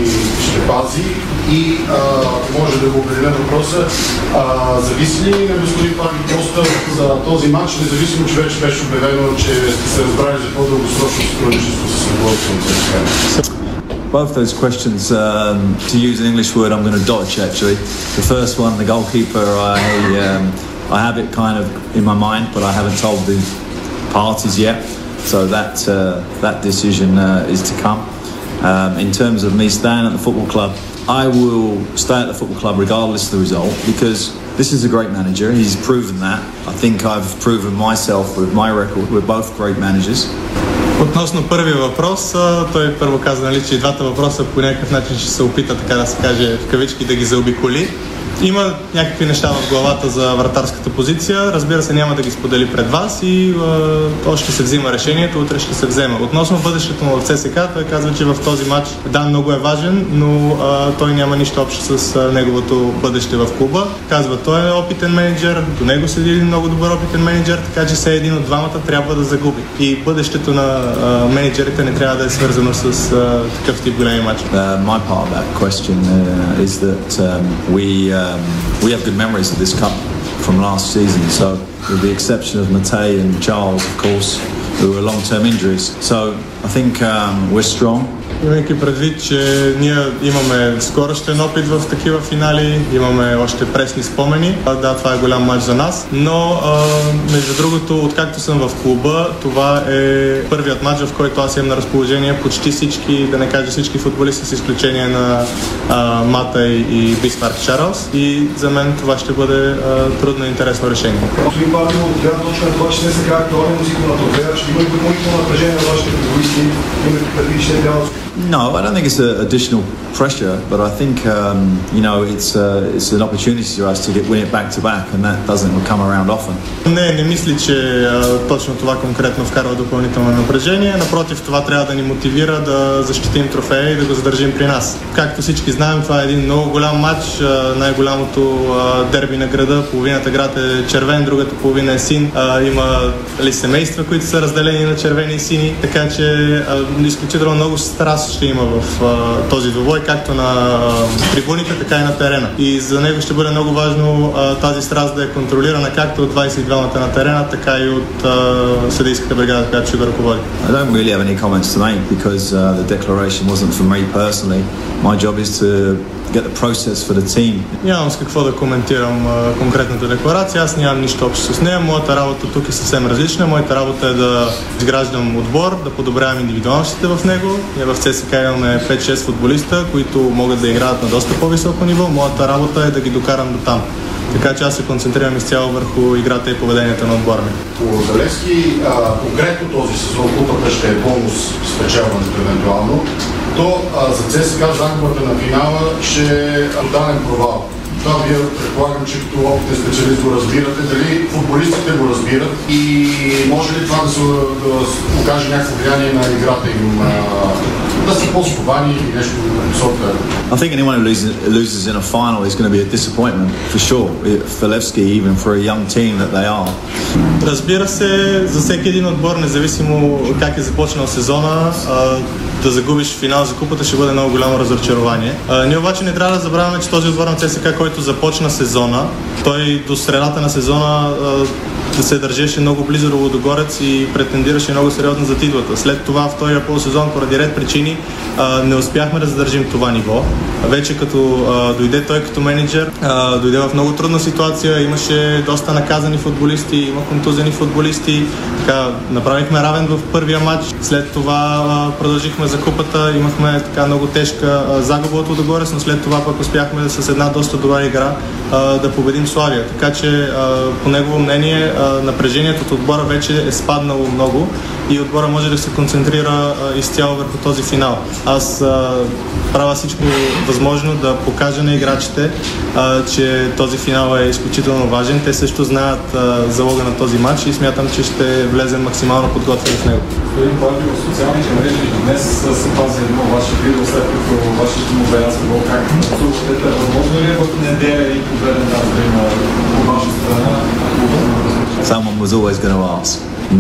Speaker 17: ще пази и а, ако може да го определя въпроса, а, зависи ли на господин Павлио доста за този матч, независимо, че вече беше обявено, че сте се разбрали за по-дългосрочно сътрудничество с ръководството на ЦСКА?
Speaker 29: Both those questions, um, to use an English word, I'm going to dodge actually. The first one, the goalkeeper, I, um, I have it kind of in my mind, but I haven't told the parties yet. So that, uh, that decision uh, is to come. Um, in terms of me staying at the football club, I will stay at the football club regardless of the result because this is a great manager. He's proven that. I think I've proven myself with my record. We're both great managers.
Speaker 30: Относно първия въпрос, а, той първо каза, нали, че и двата въпроса по някакъв начин ще се опита, така да се каже, в кавички да ги заобиколи. Има някакви неща в главата за вратарската позиция. Разбира се, няма да ги сподели пред вас и а, то ще се взима решението, утре ще се взема. Относно бъдещето му в ЦСК, той казва, че в този матч да, много е важен, но а, той няма нищо общо с а, неговото бъдеще в клуба. Казва, той е опитен менеджер, до него седи един много добър опитен менеджер, така че все един от двамата трябва да загуби. И бъдещето на а, менеджерите не трябва да е свързано с а, такъв тип големи матчи.
Speaker 29: Uh, my part of that question uh, is that um, we um, we have good memories of this cup from last season. So, with the exception of Matei and Charles, of course, who were long-term injuries. So, I think um, we're strong.
Speaker 30: Имайки предвид, че ние имаме скорощен опит в такива финали, имаме още пресни спомени. Да, това е голям матч за нас, но между другото, откакто съм в клуба, това е първият матч, в който аз имам на разположение почти всички, да не кажа всички футболисти, с изключение на Мата и, и Бисмарк Чарлз. И за мен това ще бъде трудно и интересно решение.
Speaker 20: Господин Павлов, от гледна точка на това, че не сега актуален музикал на трофея, ще има ли допълнително напрежение на вашите футболисти, имайки предвид, че трябва
Speaker 29: No, I don't think it's additional pressure, but I think um, you know it's uh, it's an opportunity for us to get win it back to back, and that doesn't come around often.
Speaker 30: Не, не мисля, че точно това конкретно вкарва допълнително напрежение. Напротив, това трябва да ни мотивира да защитим трофея и да го задържим при нас. Както всички знаем, това е един много голям матч, най-голямото дерби на града. Половината град е червен, другата половина е син. Има ли семейства, които са разделени на червени и сини, така че изключително много страст ще има в а, този двубой, както на трибуните, така и на терена. И за него ще бъде много важно а, тази страст да е контролирана както от 22-мата на терена, така и от а, съдийската бригада, която ще го ръководи.
Speaker 29: I don't really have any comments to make because uh, the declaration wasn't for me personally. My job is to get the process for the team.
Speaker 30: Нямам с какво да коментирам а, конкретната декларация, аз нямам нищо общо с нея. Моята работа тук е съвсем различна. Моята работа е да изграждам отбор, да подобрявам индивидуалностите в него. Ние в ЦСК имаме 5-6 футболиста, които могат да играят на доста по-високо ниво. Моята работа е да ги докарам до там. Така че аз се концентрирам изцяло върху играта и поведението на отбора ми.
Speaker 17: Залевски, конкретно този сезон купата ще е бонус спечелването евентуално, то а, за ЦСКА загубата на финала ще е тотален провал. Това вие предполагам, че като опитен специалист го разбирате. Дали футболистите го разбират и може ли това да се да окаже някакво влияние на играта им? А,
Speaker 29: I think anyone who loses, loses in a final is going to be a disappointment for sure. For Levski, even for a young team that they are.
Speaker 30: Разбира се, за всеки един отбор, независимо как е започнал сезона, да загубиш финал за купата ще бъде много голямо разочарование. Ние обаче не трябва да забравяме, че този отбор на ЦСКА, който започна сезона, той до средата на сезона а, се държеше много близо до Лудогорец и претендираше много сериозно за титлата. След това, втория полусезон, поради ред причини, а, не успяхме да задържим това ниво. Вече като а, дойде той като менеджер, а, дойде в много трудна ситуация, имаше доста наказани футболисти, има контузени футболисти. Така, направихме равен в първия матч, след това а, продължихме за купата, имахме така много тежка загуба от Лудогорец, но след това пък успяхме с една доста добра игра да победим Славия. Така че по негово мнение напрежението от отбора вече е спаднало много и отбора може да се концентрира изцяло върху този финал. Аз правя всичко възможно да покажа на играчите, че този финал е изключително важен. Те също знаят залога на този матч и смятам, че ще влезем максимално подготвени в него.
Speaker 20: Господин Павлов, в социалните мрежи днес се пази едно ваше видео, след като вашето му белязка било как слушате. Възможно ли е в неделя и победен дан да има от ваша страна?
Speaker 29: Someone was always going to ask.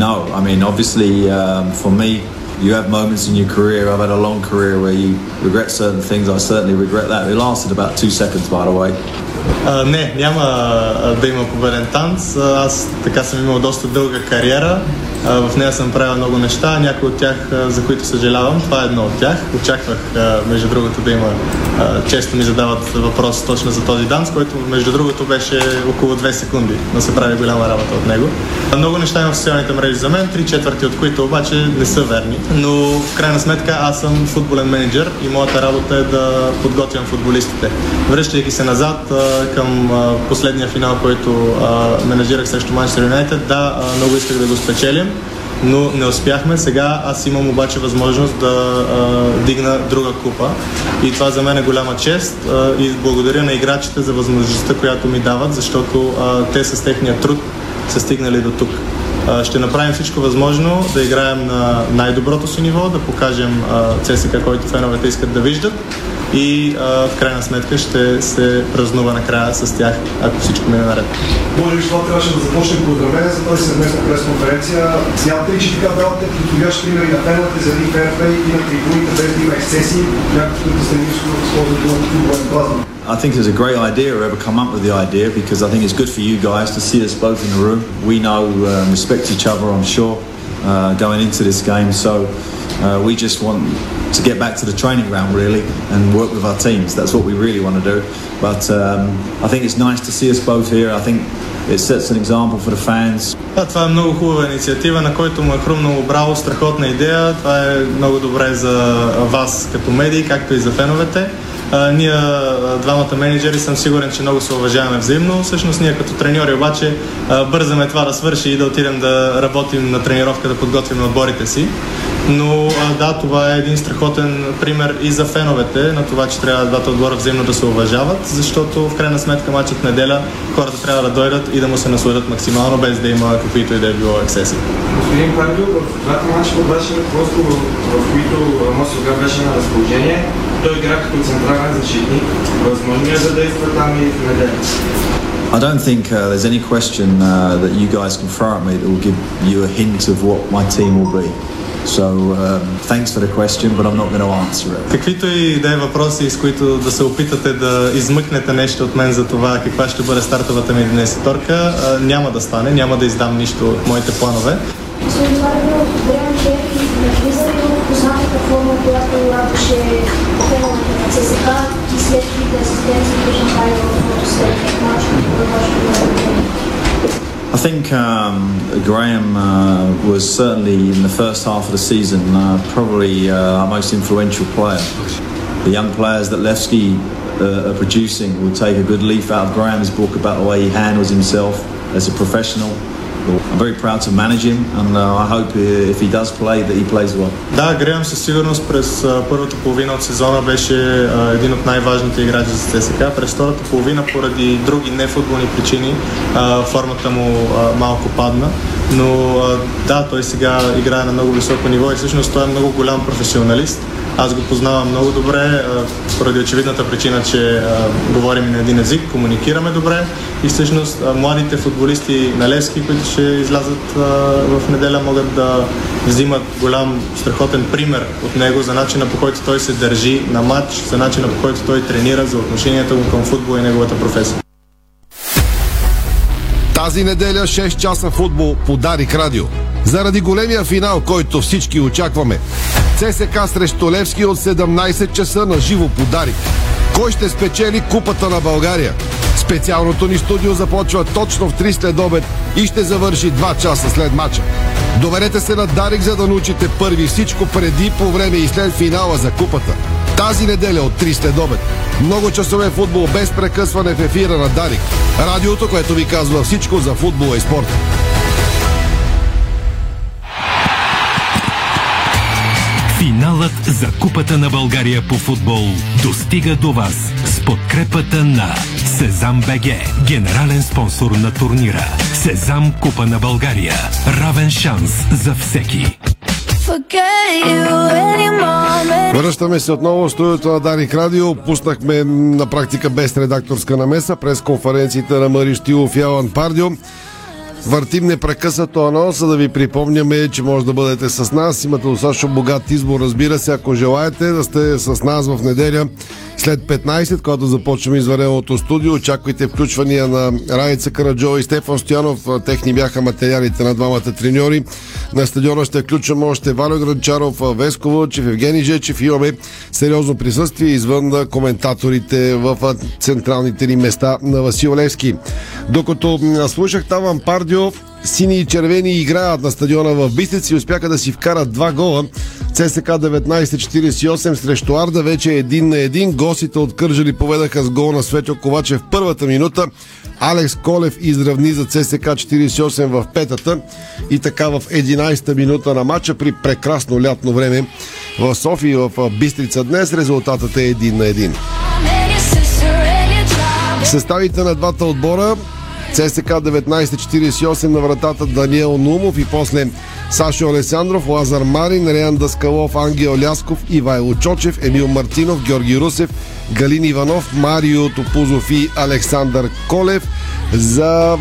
Speaker 29: No, I mean, obviously, um, for me, you have moments in your career. I've had a long career where you regret certain things. I certainly regret that. It lasted about two seconds, by the way.
Speaker 30: А, не, няма а, да има победен танц. А, Аз така съм имал доста дълга кариера. В нея съм правил много неща, някои от тях, за които съжалявам. Това е едно от тях. Очаквах, между другото, да има. Често ми задават въпрос точно за този данс, който, между другото, беше около 2 секунди, но се прави голяма работа от него. Много неща има в социалните мрежи за мен, три четвърти от които обаче не са верни. Но в крайна сметка аз съм футболен менеджер и моята работа е да подготвям футболистите. Връщайки се назад към последния финал, който менеджирах срещу Манчестър Юнайтед, да, много исках да го спечелим, но не успяхме. Сега аз имам обаче възможност да а, дигна друга купа и това за мен е голяма чест а, и благодаря на играчите за възможността, която ми дават, защото а, те с техния труд са стигнали до тук. А, Ще направим всичко възможно да играем на най-доброто си ниво, да покажем а, ЦСКА, който феновете искат да виждат и а, в крайна сметка ще се празнува накрая с тях, ако всичко мине наред.
Speaker 20: Може би това трябваше да започне поздравление за тази съвместна пресконференция. Смятате ли, че така давате подходящ примери на феновете заради ферплей и на трибуните, без да има ексцесии, някакъв като сте ниско използват думата футболен плазма?
Speaker 29: I think it's a great idea, whoever come up with the idea, because I think it's good for you guys to see us both in the room. We know, um, respect each other, I'm sure, uh, going into this game. So Uh, we just want to get back to the training ground really and work with our teams. That's what we really want to do. But um, I think it's nice to see us both here. I think it sets an example for the fans.
Speaker 30: Да, това е много хубава инициатива, на който му е хрумнало браво, страхотна идея. Това е много добре за вас като медии, както и за феновете. А, ние, двамата менеджери, съм сигурен, че много се уважаваме взаимно. Всъщност ние като треньори обаче бързаме това да свърши и да отидем да работим на тренировка, да подготвим отборите си. Но а, да, това е един страхотен пример и за феновете на това, че трябва двата отбора взаимно да се уважават, защото в крайна сметка матчът неделя хората трябва да дойдат и да му се насладят максимално, без да има каквито и да е било ексеси.
Speaker 31: Господин Пардио, в двата матча ваше ръководство, в, в които Мосилга беше на разположение, той игра като централен защитник. Възможно ли е да действа там и в неделя?
Speaker 29: I don't think uh, there's any question uh, that you guys can throw at me that will give you a hint of what my team will be. So um, thanks for the question, but I'm not going to answer it.
Speaker 30: Каквито и да е въпроси, с които да се опитате да измъкнете нещо от мен за това каква ще бъде стартовата ми днесеторка, няма да стане, няма да издам нищо от моите планове.
Speaker 32: ЦСКА и след който
Speaker 29: I think um, Graham uh, was certainly in the first half of the season uh, probably uh, our most influential player. The young players that Levski uh, are producing will take a good leaf out of Graham's book about the way he handles himself as a professional. I'm very proud to manage him and uh, I hope uh, if he does play that he plays well.
Speaker 30: Да, Греъм със сигурност през първата половина от сезона беше един от най-важните играчи за ЦСКА. През втората половина поради други нефутболни причини формата му малко падна. Но да, той сега играе на много високо ниво и всъщност той е много голям професионалист. Аз го познавам много добре, поради очевидната причина, че говорим на един език, комуникираме добре и всъщност младите футболисти на Левски, които ще излязат в неделя, могат да взимат голям, страхотен пример от него за начина по който той се държи на матч, за начина по който той тренира, за отношението му към футбола и неговата професия.
Speaker 2: Тази неделя 6 часа футбол по Дарик Радио. Заради големия финал, който всички очакваме. ЦСК срещу Левски от 17 часа на живо по Дарик. Кой ще спечели Купата на България? Специалното ни студио започва точно в 3 след обед и ще завърши 2 часа след матча. Доверете се на Дарик, за да научите първи всичко преди, по време и след финала за Купата. Тази неделя от 3 след обед. Много часове футбол без прекъсване в ефира на Дарик. Радиото, което ви казва всичко за футбола и спорта.
Speaker 1: Финалът за Купата на България по футбол достига до вас с подкрепата на Сезам БГ, генерален спонсор на турнира. Сезам Купа на България. Равен шанс за всеки.
Speaker 2: Връщаме се отново в студиото на Дарик Радио. Пуснахме на практика без редакторска намеса през конференциите на Мари Штилов и Алан Пардио. Въртим непрекъснато анонса да ви припомняме, че може да бъдете с нас. Имате достатъчно богат избор, разбира се, ако желаете да сте с нас в неделя след 15, когато започваме извареното студио. Очаквайте включвания на Раица Караджо и Стефан Стоянов. Техни бяха материалите на двамата треньори. На стадиона ще включваме още Валю Гранчаров, Веско Вълчев, Евгений Жечев. Имаме сериозно присъствие извън коментаторите в централните ни места на Васил Левски. Докато слушах Таван Пардио, сини и червени играят на стадиона в Бистец и успяха да си вкарат два гола. ЦСК 1948 срещу Арда вече е един на един. Гостите от Кържали поведаха с гол на Светьо Ковачев в първата минута. Алекс Колев изравни за ЦСК 48 в петата и така в 11-та минута на матча при прекрасно лятно време в София и в Бистрица днес резултатът е един на един. Съставите на двата отбора ЦСК 1948 на вратата Даниел Нумов и после Сашо Алесандров, Лазар Марин, Реан Даскалов, Ангел Лясков, Ивайло Чочев, Емил Мартинов, Георги Русев, Галин Иванов, Марио Топузов и Александър Колев. За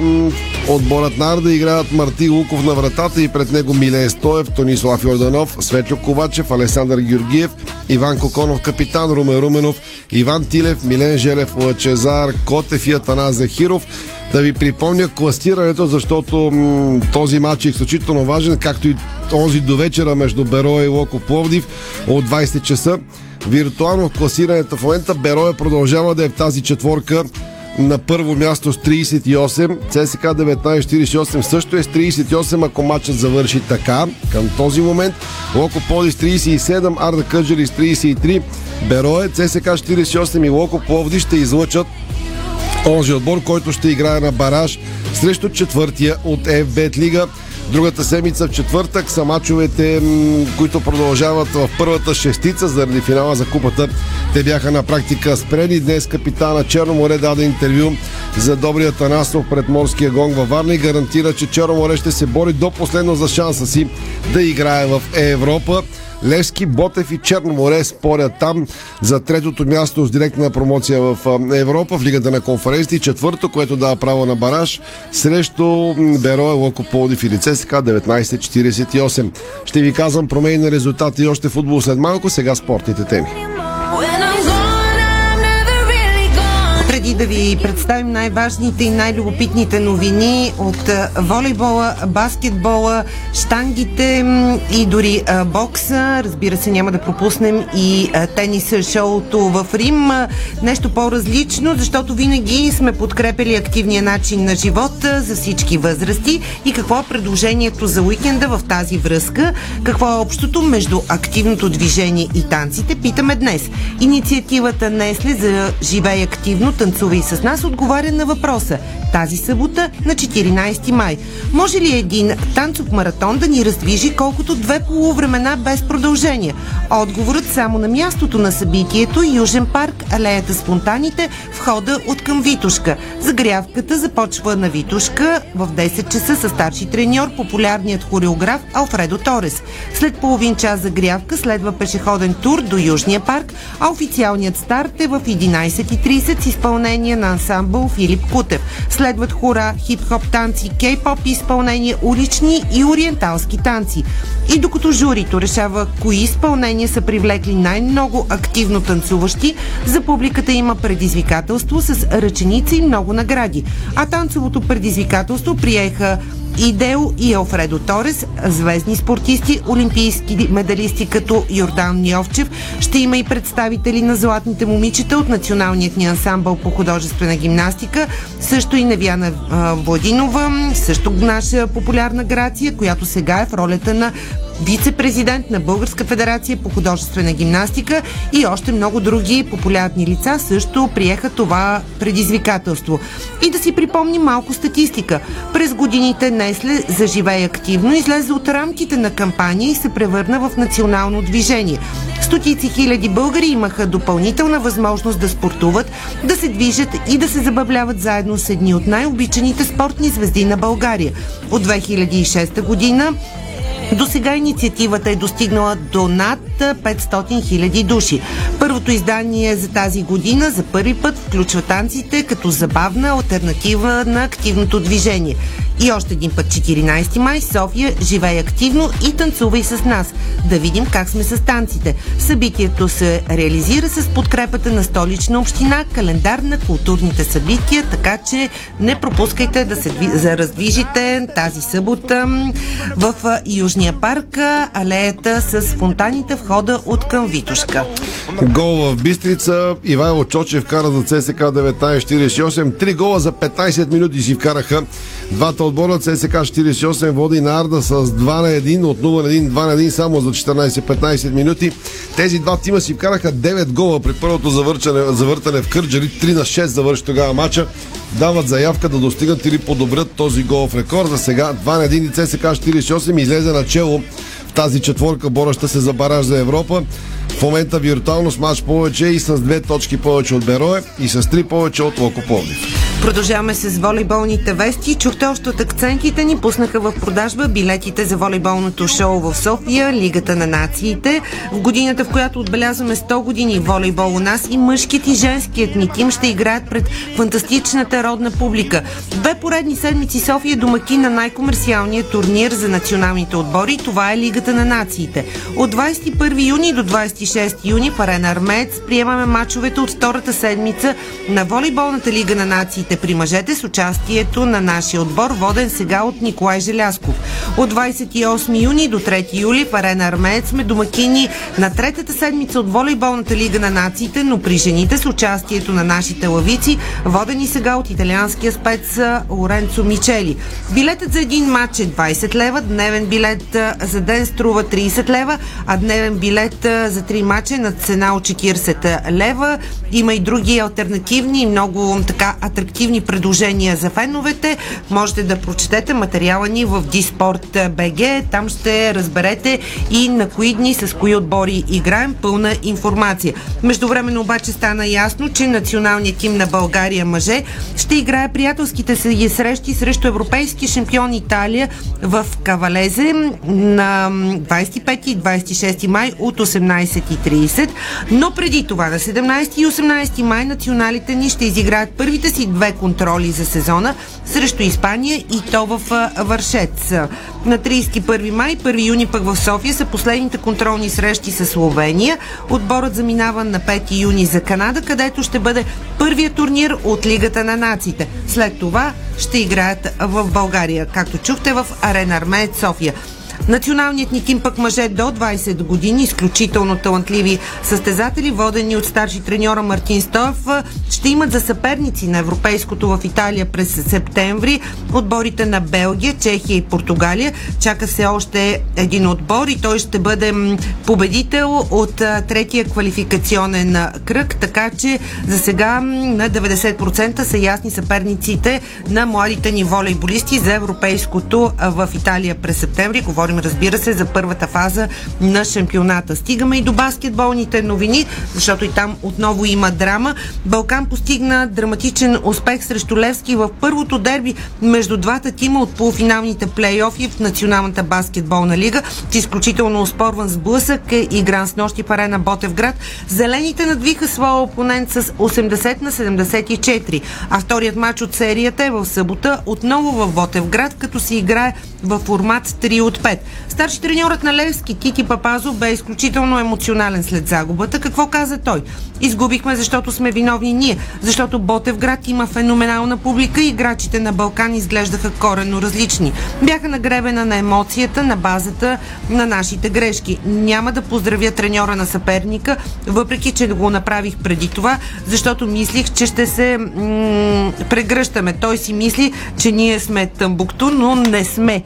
Speaker 2: Отборът на Арда играят Марти Луков на вратата и пред него Милен Стоев, Тонислав Йорданов, Светло Ковачев, Александър Георгиев, Иван Коконов капитан, Румен Руменов, Иван Тилев, Милен Желев, Лачезар, Котев и Атанас Захиров. Да ви припомня класирането, защото м- този матч е изключително важен, както и този до вечера между Бероя и Локо Пловдив от 20 часа. Виртуално класирането в момента Бероя продължава да е в тази четворка на първо място с 38, ЦСК 1948 също е с 38, ако матчът завърши така. Към този момент Локо Пловдив с 37, Арда Къджери с 33, Берое, ЦСК 48 и Локо Пловдив ще излъчат онзи отбор, който ще играе на бараж срещу четвъртия от FBET Лига. Другата седмица в четвъртък са мачовете, които продължават в първата шестица заради финала за купата. Те бяха на практика спрени. Днес капитана Черно море даде интервю за добрия Танасов пред морския гонг във Варна и гарантира, че Черно море ще се бори до последно за шанса си да играе в Европа. Левски, Ботев и Черно море спорят там за третото място с директна промоция в Европа в Лигата на конференции. Четвърто, което дава право на бараж срещу Берое, Локо Полдив или ЦСК 1948. Ще ви казвам промени на резултати и още футбол след малко. Сега спортните теми.
Speaker 3: Да ви представим най-важните и най-любопитните новини от волейбола, баскетбола, штангите и дори бокса, разбира се, няма да пропуснем и тениса шоуто в Рим. Нещо по-различно, защото винаги сме подкрепили активния начин на живота за всички възрасти и какво е предложението за уикенда в тази връзка, какво е общото между активното движение и танците, питаме днес. Инициативата Несле за Живей активно, танцувай с нас отговаря на въпроса тази събота на 14 май. Може ли един танцов маратон да ни раздвижи колкото две полувремена без продължение? Отговорът само на мястото на събитието Южен парк, алеята с фонтаните, входа от към Витушка. Загрявката започва на Витушка в 10 часа с старши треньор, популярният хореограф Алфредо Торес. След половин час загрявка следва пешеходен тур до Южния парк, а официалният старт е в 11.30 с изпълнение на ансамбъл Филип Кутев. Следват хора, хип-хоп танци, кей-поп изпълнение, улични и ориенталски танци. И докато журито решава кои изпълнения са привлекли най-много активно танцуващи, за публиката има предизвикателство с ръченици и много награди. А танцовото предизвикателство приеха и Део и Алфредо Торес, звездни спортисти, олимпийски медалисти като Йордан Ньовчев. Ще има и представители на златните момичета от националният ни ансамбъл по художествена гимнастика, също и Невяна Владинова, също наша популярна Грация, която сега е в ролята на вице-президент на Българска федерация по художествена гимнастика и още много други популярни лица също приеха това предизвикателство. И да си припомним малко статистика. През годините Несле заживее активно, излезе от рамките на кампания и се превърна в национално движение. Стотици хиляди българи имаха допълнителна възможност да спортуват, да се движат и да се забавляват заедно с едни от най-обичаните спортни звезди на България. От 2006 година до сега инициативата е достигнала до над 500 000 души. Първото издание за тази година за първи път включва танците като забавна альтернатива на активното движение. И още един път 14 май София живее активно и танцувай с нас. Да видим как сме с танците. Събитието се реализира с подкрепата на столична община, календар на културните събития, така че не пропускайте да се за раздвижите тази събота в Южния парк, алеята с фонтаните входа от към Витушка.
Speaker 2: Гол в Бистрица. Ивайло Чочев кара за ЦСК 1948. Три гола за 15 минути си вкараха двата отбора. ЦСК 48 води на Арда с 2 на 1, от 0 на 1, 2 на 1 само за 14-15 минути. Тези два тима си вкараха 9 гола при първото завъртане в Кърджали. 3 на 6 завърши тогава матча. Дават заявка да достигнат или подобрят този гол в рекорда. Сега 2 на 1 и ЦСК 48 излезе начело в тази четворка, бореща се за бараж за Европа. В момента виртуално с матч повече и с две точки повече от Берое и с три повече от Локо Пловдив.
Speaker 3: Продължаваме с волейболните вести. Чухте още от акцентите ни. Пуснаха в продажба билетите за волейболното шоу в София, Лигата на нациите. В годината, в която отбелязваме 100 години волейбол у нас и мъжкият и женският ни тим ще играят пред фантастичната родна публика. Две поредни седмици София е домаки на най-комерциалния турнир за националните отбори. Това е Лигата на нациите. От 21 юни до 26 юни в Арена Армеец приемаме мачовете от втората седмица на волейболната Лига на нациите при мъжете с участието на нашия отбор, воден сега от Николай Желясков. От 28 юни до 3 юли в Арена Армеец сме домакини на третата седмица от волейболната Лига на нациите, но при жените с участието на нашите лавици, водени сега от италианския спец Лоренцо Мичели. Билетът за един матч е 20 лева, дневен билет за ден струва 30 лева, а дневен билет за 3 матча на цена от 40 лева. Има и други альтернативни и много така атрактивни предложения за феновете. Можете да прочетете материала ни в Диспорт BG. Там ще разберете и на кои дни с кои отбори играем. Пълна информация. Междувременно обаче стана ясно, че националният тим на България мъже ще играе приятелските си срещи срещу европейски шампион Италия в Кавалезе на 25 и 26 май от 18.30. Но преди това на 17 и 18 май националите ни ще изиграят първите си две контроли за сезона срещу Испания и то в Вършец. На 31 май, 1 юни пък в София са последните контролни срещи с Словения. Отборът заминава на 5 юни за Канада, където ще бъде първият турнир от Лигата на нациите. След това ще играят в България, както чухте в Арена Армеец София. Националният ни тим пък мъже до 20 години, изключително талантливи състезатели, водени от старши треньора Мартин Стоев, ще имат за съперници на Европейското в Италия през септември отборите на Белгия, Чехия и Португалия. Чака се още един отбор и той ще бъде победител от третия квалификационен кръг, така че за сега на 90% са ясни съперниците на младите ни волейболисти за Европейското в Италия през септември. Говорим, разбира се, за първата фаза на шампионата. Стигаме и до баскетболните новини, защото и там отново има драма. Балкан постигна драматичен успех срещу Левски в първото дерби между двата тима от полуфиналните плейофи в Националната баскетболна лига. В изключително оспорван сблъсък е игран с нощи в арена Ботевград. Зелените надвиха своя опонент с 80 на 74, а вторият матч от серията е в събота отново в Ботевград, като се играе в формат 3 от 5. Старши треньорът на Левски Кики Папазов бе изключително емоционален след загубата. Какво каза той? Изгубихме, защото сме виновни ние, защото Ботевград има феноменална публика и играчите на Балкан изглеждаха коренно различни. Бяха нагребена на емоцията на базата на нашите грешки. Няма да поздравя треньора на съперника, въпреки че го направих преди това, защото мислих, че ще се м- прегръщаме. Той си мисли, че ние сме Тамбукту, но не сме.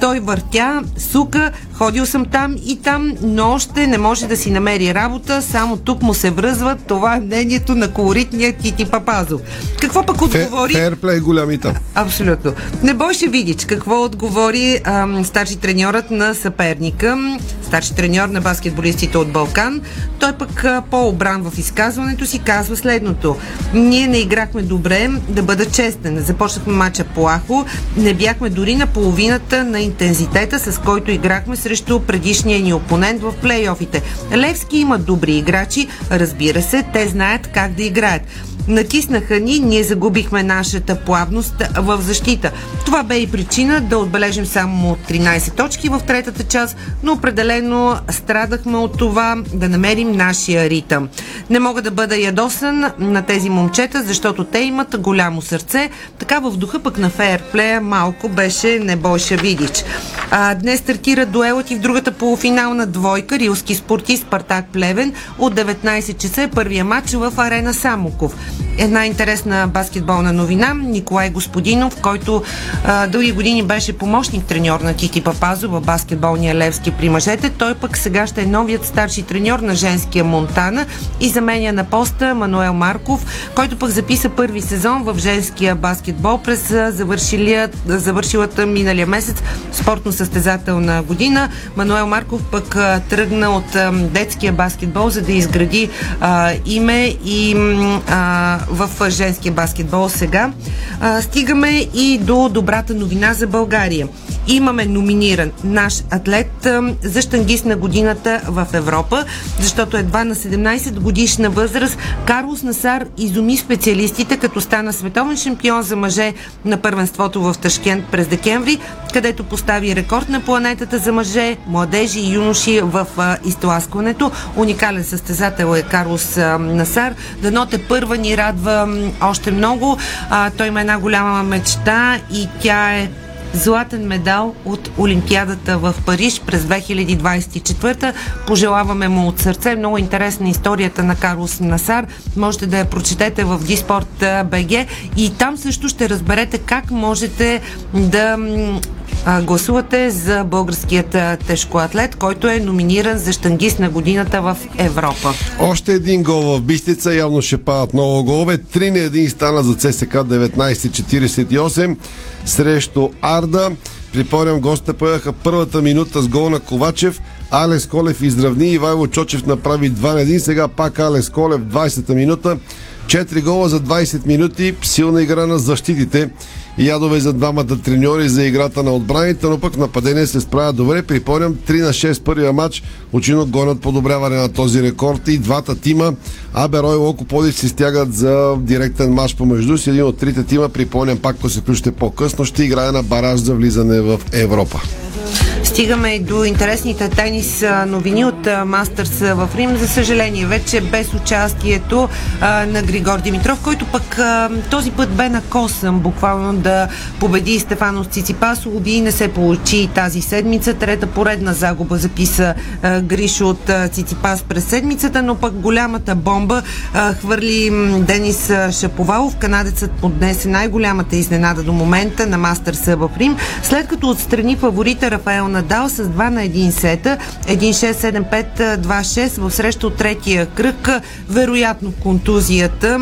Speaker 3: Той въртя, сука, ходил съм там и там, но още не може да си намери работа, само тук му се връзват. Това е мнението на колоритния Кити Папазов. Какво пък отговори?
Speaker 2: Ферплей голямита.
Speaker 3: Абсолютно. Не бойше видич какво отговори ам, старши треньорът на съперника, старши треньор на баскетболистите от Балкан. Той пък а, по-обран в изказването си казва следното. Ние не играхме добре, да бъда честен. Започнахме мача плахо, не бяхме дори на половината на интензитета, с който играхме срещу предишния ни опонент в плейофите. Левски има добри играчи, разбира се, те знаят как да играят. Натиснаха ни, ние загубихме нашата плавност в защита. Това бе и причина да отбележим само 13 точки в третата част, но определено страдахме от това да намерим нашия ритъм. Не мога да бъда ядосан на тези момчета, защото те имат голямо сърце. Така в духа пък на фейерплея малко беше не бойша видич. А, днес стартира дуелът и в другата полуфинална двойка Рилски спортист Спартак Плевен от 19 часа е първия матч в арена Самоков. Една интересна баскетболна новина. Николай Господинов, който а, дълги години беше помощник треньор на Тити Папазо в баскетболния Левски при мъжете. Той пък сега ще е новият старши треньор на женския Монтана и заменя на поста Мануел Марков, който пък записа първи сезон в женския баскетбол през завършилата миналия месец спортно-състезателна година. Мануел Марков пък а, тръгна от а, детския баскетбол, за да изгради а, име и а, в женския баскетбол сега. А, стигаме и до добрата новина за България. Имаме номиниран наш атлет а, за штангист на годината в Европа, защото едва на 17 годишна възраст Карлос Насар изуми специалистите, като стана световен шампион за мъже на първенството в Ташкент през декември, където постави рекорд на планетата за мъже, младежи и юноши в а, изтласкването. Уникален състезател е Карлос а, Насар. Дано те първа ни радва м, още много. А, той има една голяма мечта и тя е златен медал от Олимпиадата в Париж през 2024. Пожелаваме му от сърце. Много интересна историята на Карлос Насар. Можете да я прочетете в Диспорт БГ и там също ще разберете как можете да гласувате за българският тежкоатлет, който е номиниран за штангист на годината в Европа.
Speaker 2: Още един гол в Бистица, явно ще падат много голове. 3 на 1 стана за ЦСК 19-48 срещу Арда. Припомням, гостите поеха първата минута с гол на Ковачев. Алес Колев изравни, Ивайло Чочев направи 2 на 1. Сега пак Алес Колев 20-та минута. 4 гола за 20 минути. Силна игра на защитите. Ядове за двамата треньори за играта на отбраните, но пък нападение се справят добре. Припомням, 3 на 6 първия матч очино гонят подобряване на този рекорд и двата тима Аберой и Локо се стягат за директен матч помежду си. Един от трите тима, припомням пак, ако се включите по-късно, ще играе на бараж за влизане в Европа.
Speaker 3: Стигаме до интересните тенис новини от Мастърс в Рим. За съжаление, вече без участието а, на Григор Димитров, който пък а, този път бе на косъм, буквално да победи Стефанос Циципас. Уби не се получи тази седмица. Трета поредна загуба записа а, Гришо от Циципас през седмицата, но пък голямата бомба хвърли Денис Шаповалов. Канадецът поднесе най-голямата изненада до момента на Мастърс в Рим, след като отстрани фаворита Рафаел Надал с 2 на 1 сета, 1-6, 7-5, 2-6 в среща от третия кръг. Вероятно контузията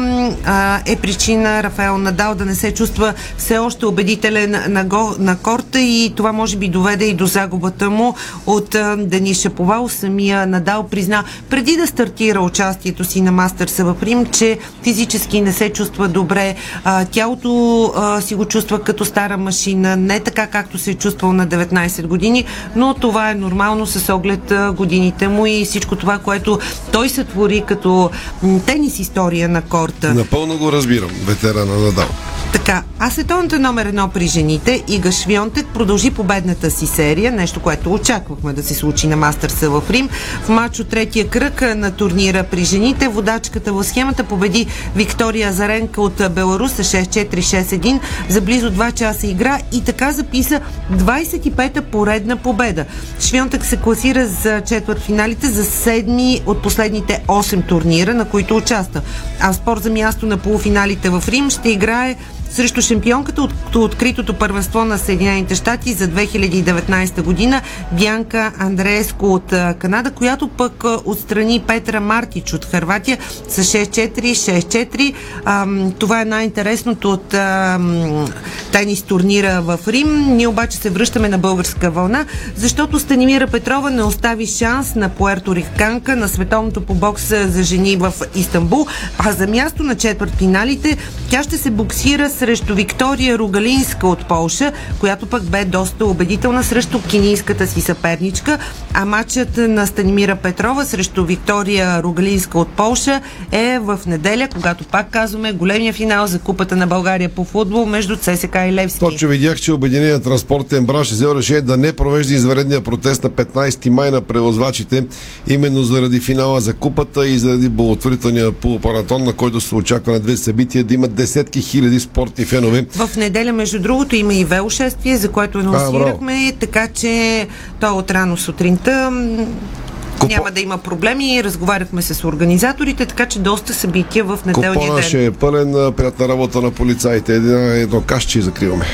Speaker 3: а, е причина Рафаел Надал да не се чувства все още убедителен на, го, на корта и това може би доведе и до загубата му от а, Денис Шаповал. Самия Надал призна преди да стартира участието си на Мастърса в Рим, че физически не се чувства добре. А, тялото а, си го чувства като стара машина, не така както се е чувствал на 19 години, но това е нормално с оглед годините му и всичко това, което той сътвори като м, тенис история на корта.
Speaker 2: Напълно го разбирам, ветерана Надал.
Speaker 3: Така, а световната номер едно при жените, Ига Швионтек, продължи победната си серия, нещо, което очаквахме да се случи на Мастърса в Рим. В матч от третия кръг на турнира при жените, водачката в схемата победи Виктория Азаренка от Беларус с 6-4-6-1 за близо 2 часа игра и така записа 25-та поредна победа. Швионтек се класира за четвърт финалите за седми от последните 8 турнира, на които участва. А спор за място на полуфиналите в Рим ще играе срещу шампионката от откритото първенство на Съединените щати за 2019 година Бянка Андрееско от Канада, която пък отстрани Петра Мартич от Харватия с 6-4, 6-4. Ам, Това е най-интересното от тенис турнира в Рим. Ние обаче се връщаме на българска вълна, защото Станимира Петрова не остави шанс на Пуерториканка на световното по бокс за жени в Истанбул, а за място на четвърт финалите тя ще се боксира срещу Виктория Ругалинска от Полша, която пък бе доста убедителна срещу кинийската си съперничка, а матчът на Станимира Петрова срещу Виктория Ругалинска от Полша е в неделя, когато пак казваме големия финал за Купата на България по футбол между ЦСК и Левски.
Speaker 2: Точно видях, че Обединеният транспортен бранш взел решение да не провежда изваредния протест на 15 май на превозвачите, именно заради финала за купата и заради благотворителния полупаратон, на който се очаква на две събития да имат десетки хиляди спортни фенове.
Speaker 3: В неделя, между другото, има и велошествие, за което анонсирахме, така че то е от рано сутринта.
Speaker 2: Купо-
Speaker 3: Няма да има проблеми. Разговаряхме с организаторите, така че доста събития в неделния
Speaker 2: Купона
Speaker 3: ден.
Speaker 2: ще е пълен, а, приятна работа на полицаите. Едно, едно кашче и закриваме.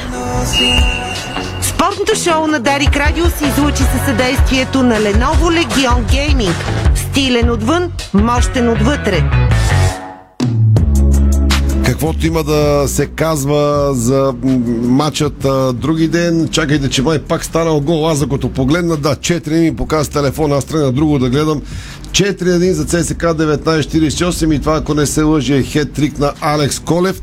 Speaker 3: Спортното шоу на Дарик Радио се излучи със съдействието на Lenovo Legion Gaming. Стилен отвън, мощен отвътре.
Speaker 2: Каквото има да се казва за матчът други ден. Чакайте, че май пак станал гол. Аз като погледна, да, 4 ми показва телефона, аз тръгна друго да гледам. 4-1 за ЦСК 1948 и това, ако не се лъжи, е хет-трик на Алекс Колев.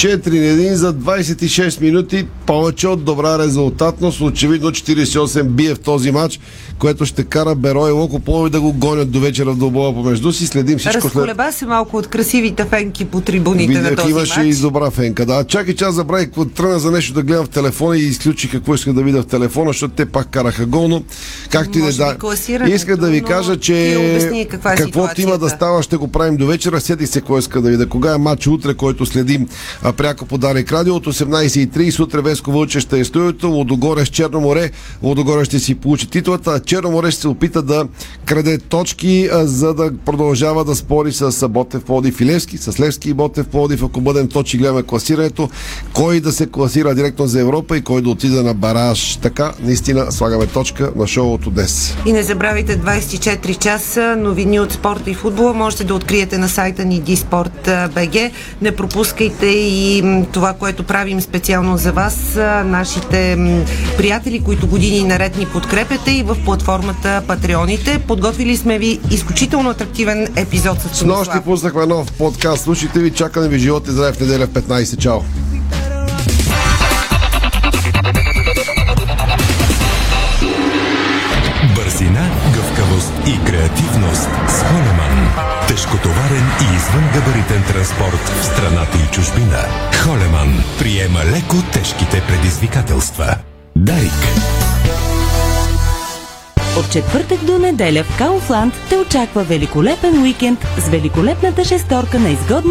Speaker 2: 4 на 1 за 26 минути. Повече от добра резултатност. Очевидно 48 бие в този матч, което ще кара Беро и Локо Плови да го гонят до вечера в дълбола помежду си. Следим всичко след...
Speaker 3: Разколеба се малко от красивите фенки по трибуните на
Speaker 2: Видях,
Speaker 3: този
Speaker 2: имаше
Speaker 3: матч.
Speaker 2: и добра фенка. Да, чакай, че аз забравих, какво тръгна за нещо да гледам в телефона и изключих какво исках да видя в телефона, защото те пак караха гол, но както и да е, да. Исках да ви кажа,
Speaker 3: ти
Speaker 2: че
Speaker 3: обясни каква е
Speaker 2: каквото има да става, ще го правим до вечера. Сетих се какво иска да видя. Кога е матч утре, който следим а, пряко по Дарик Радио от 18.30. Утре Веско Вълче ще е студиото. Лодогоре с Черно море. Лодогоре ще си получи титлата. Черно море ще се опита да краде точки, за да продължава да спори с Ботев Плодив и Левски, с Левски и Ботев Плодив. Ако бъдем точи, гледаме класирането. Кой да се класира директно за Европа и кой да отиде на бараж. Така, наистина, слагаме точка на шоуто днес.
Speaker 3: И не забравяйте 24 часа новини от спорта и футбола. Можете да откриете на сайта ни dsport.bg. Не пропускайте и м, това, което правим специално за вас, нашите приятели, които години наред ни подкрепяте и в платформата Патреоните. Подготвили сме ви изключително атрактивен епизод с
Speaker 2: С нощи пуснахме нов подкаст. Слушайте ви, чакаме ви живот и здраве в неделя в 15. Чао!
Speaker 1: Бързина, гъвкавост и креативност Холеман. Тежкотоварен и извънгабаритен транспорт в страната и чужбина. Холеман приема леко тежките предизвикателства. Дарик.
Speaker 4: От четвъртък до неделя в Кауфланд те очаква великолепен уикенд с великолепната шесторка на изгодни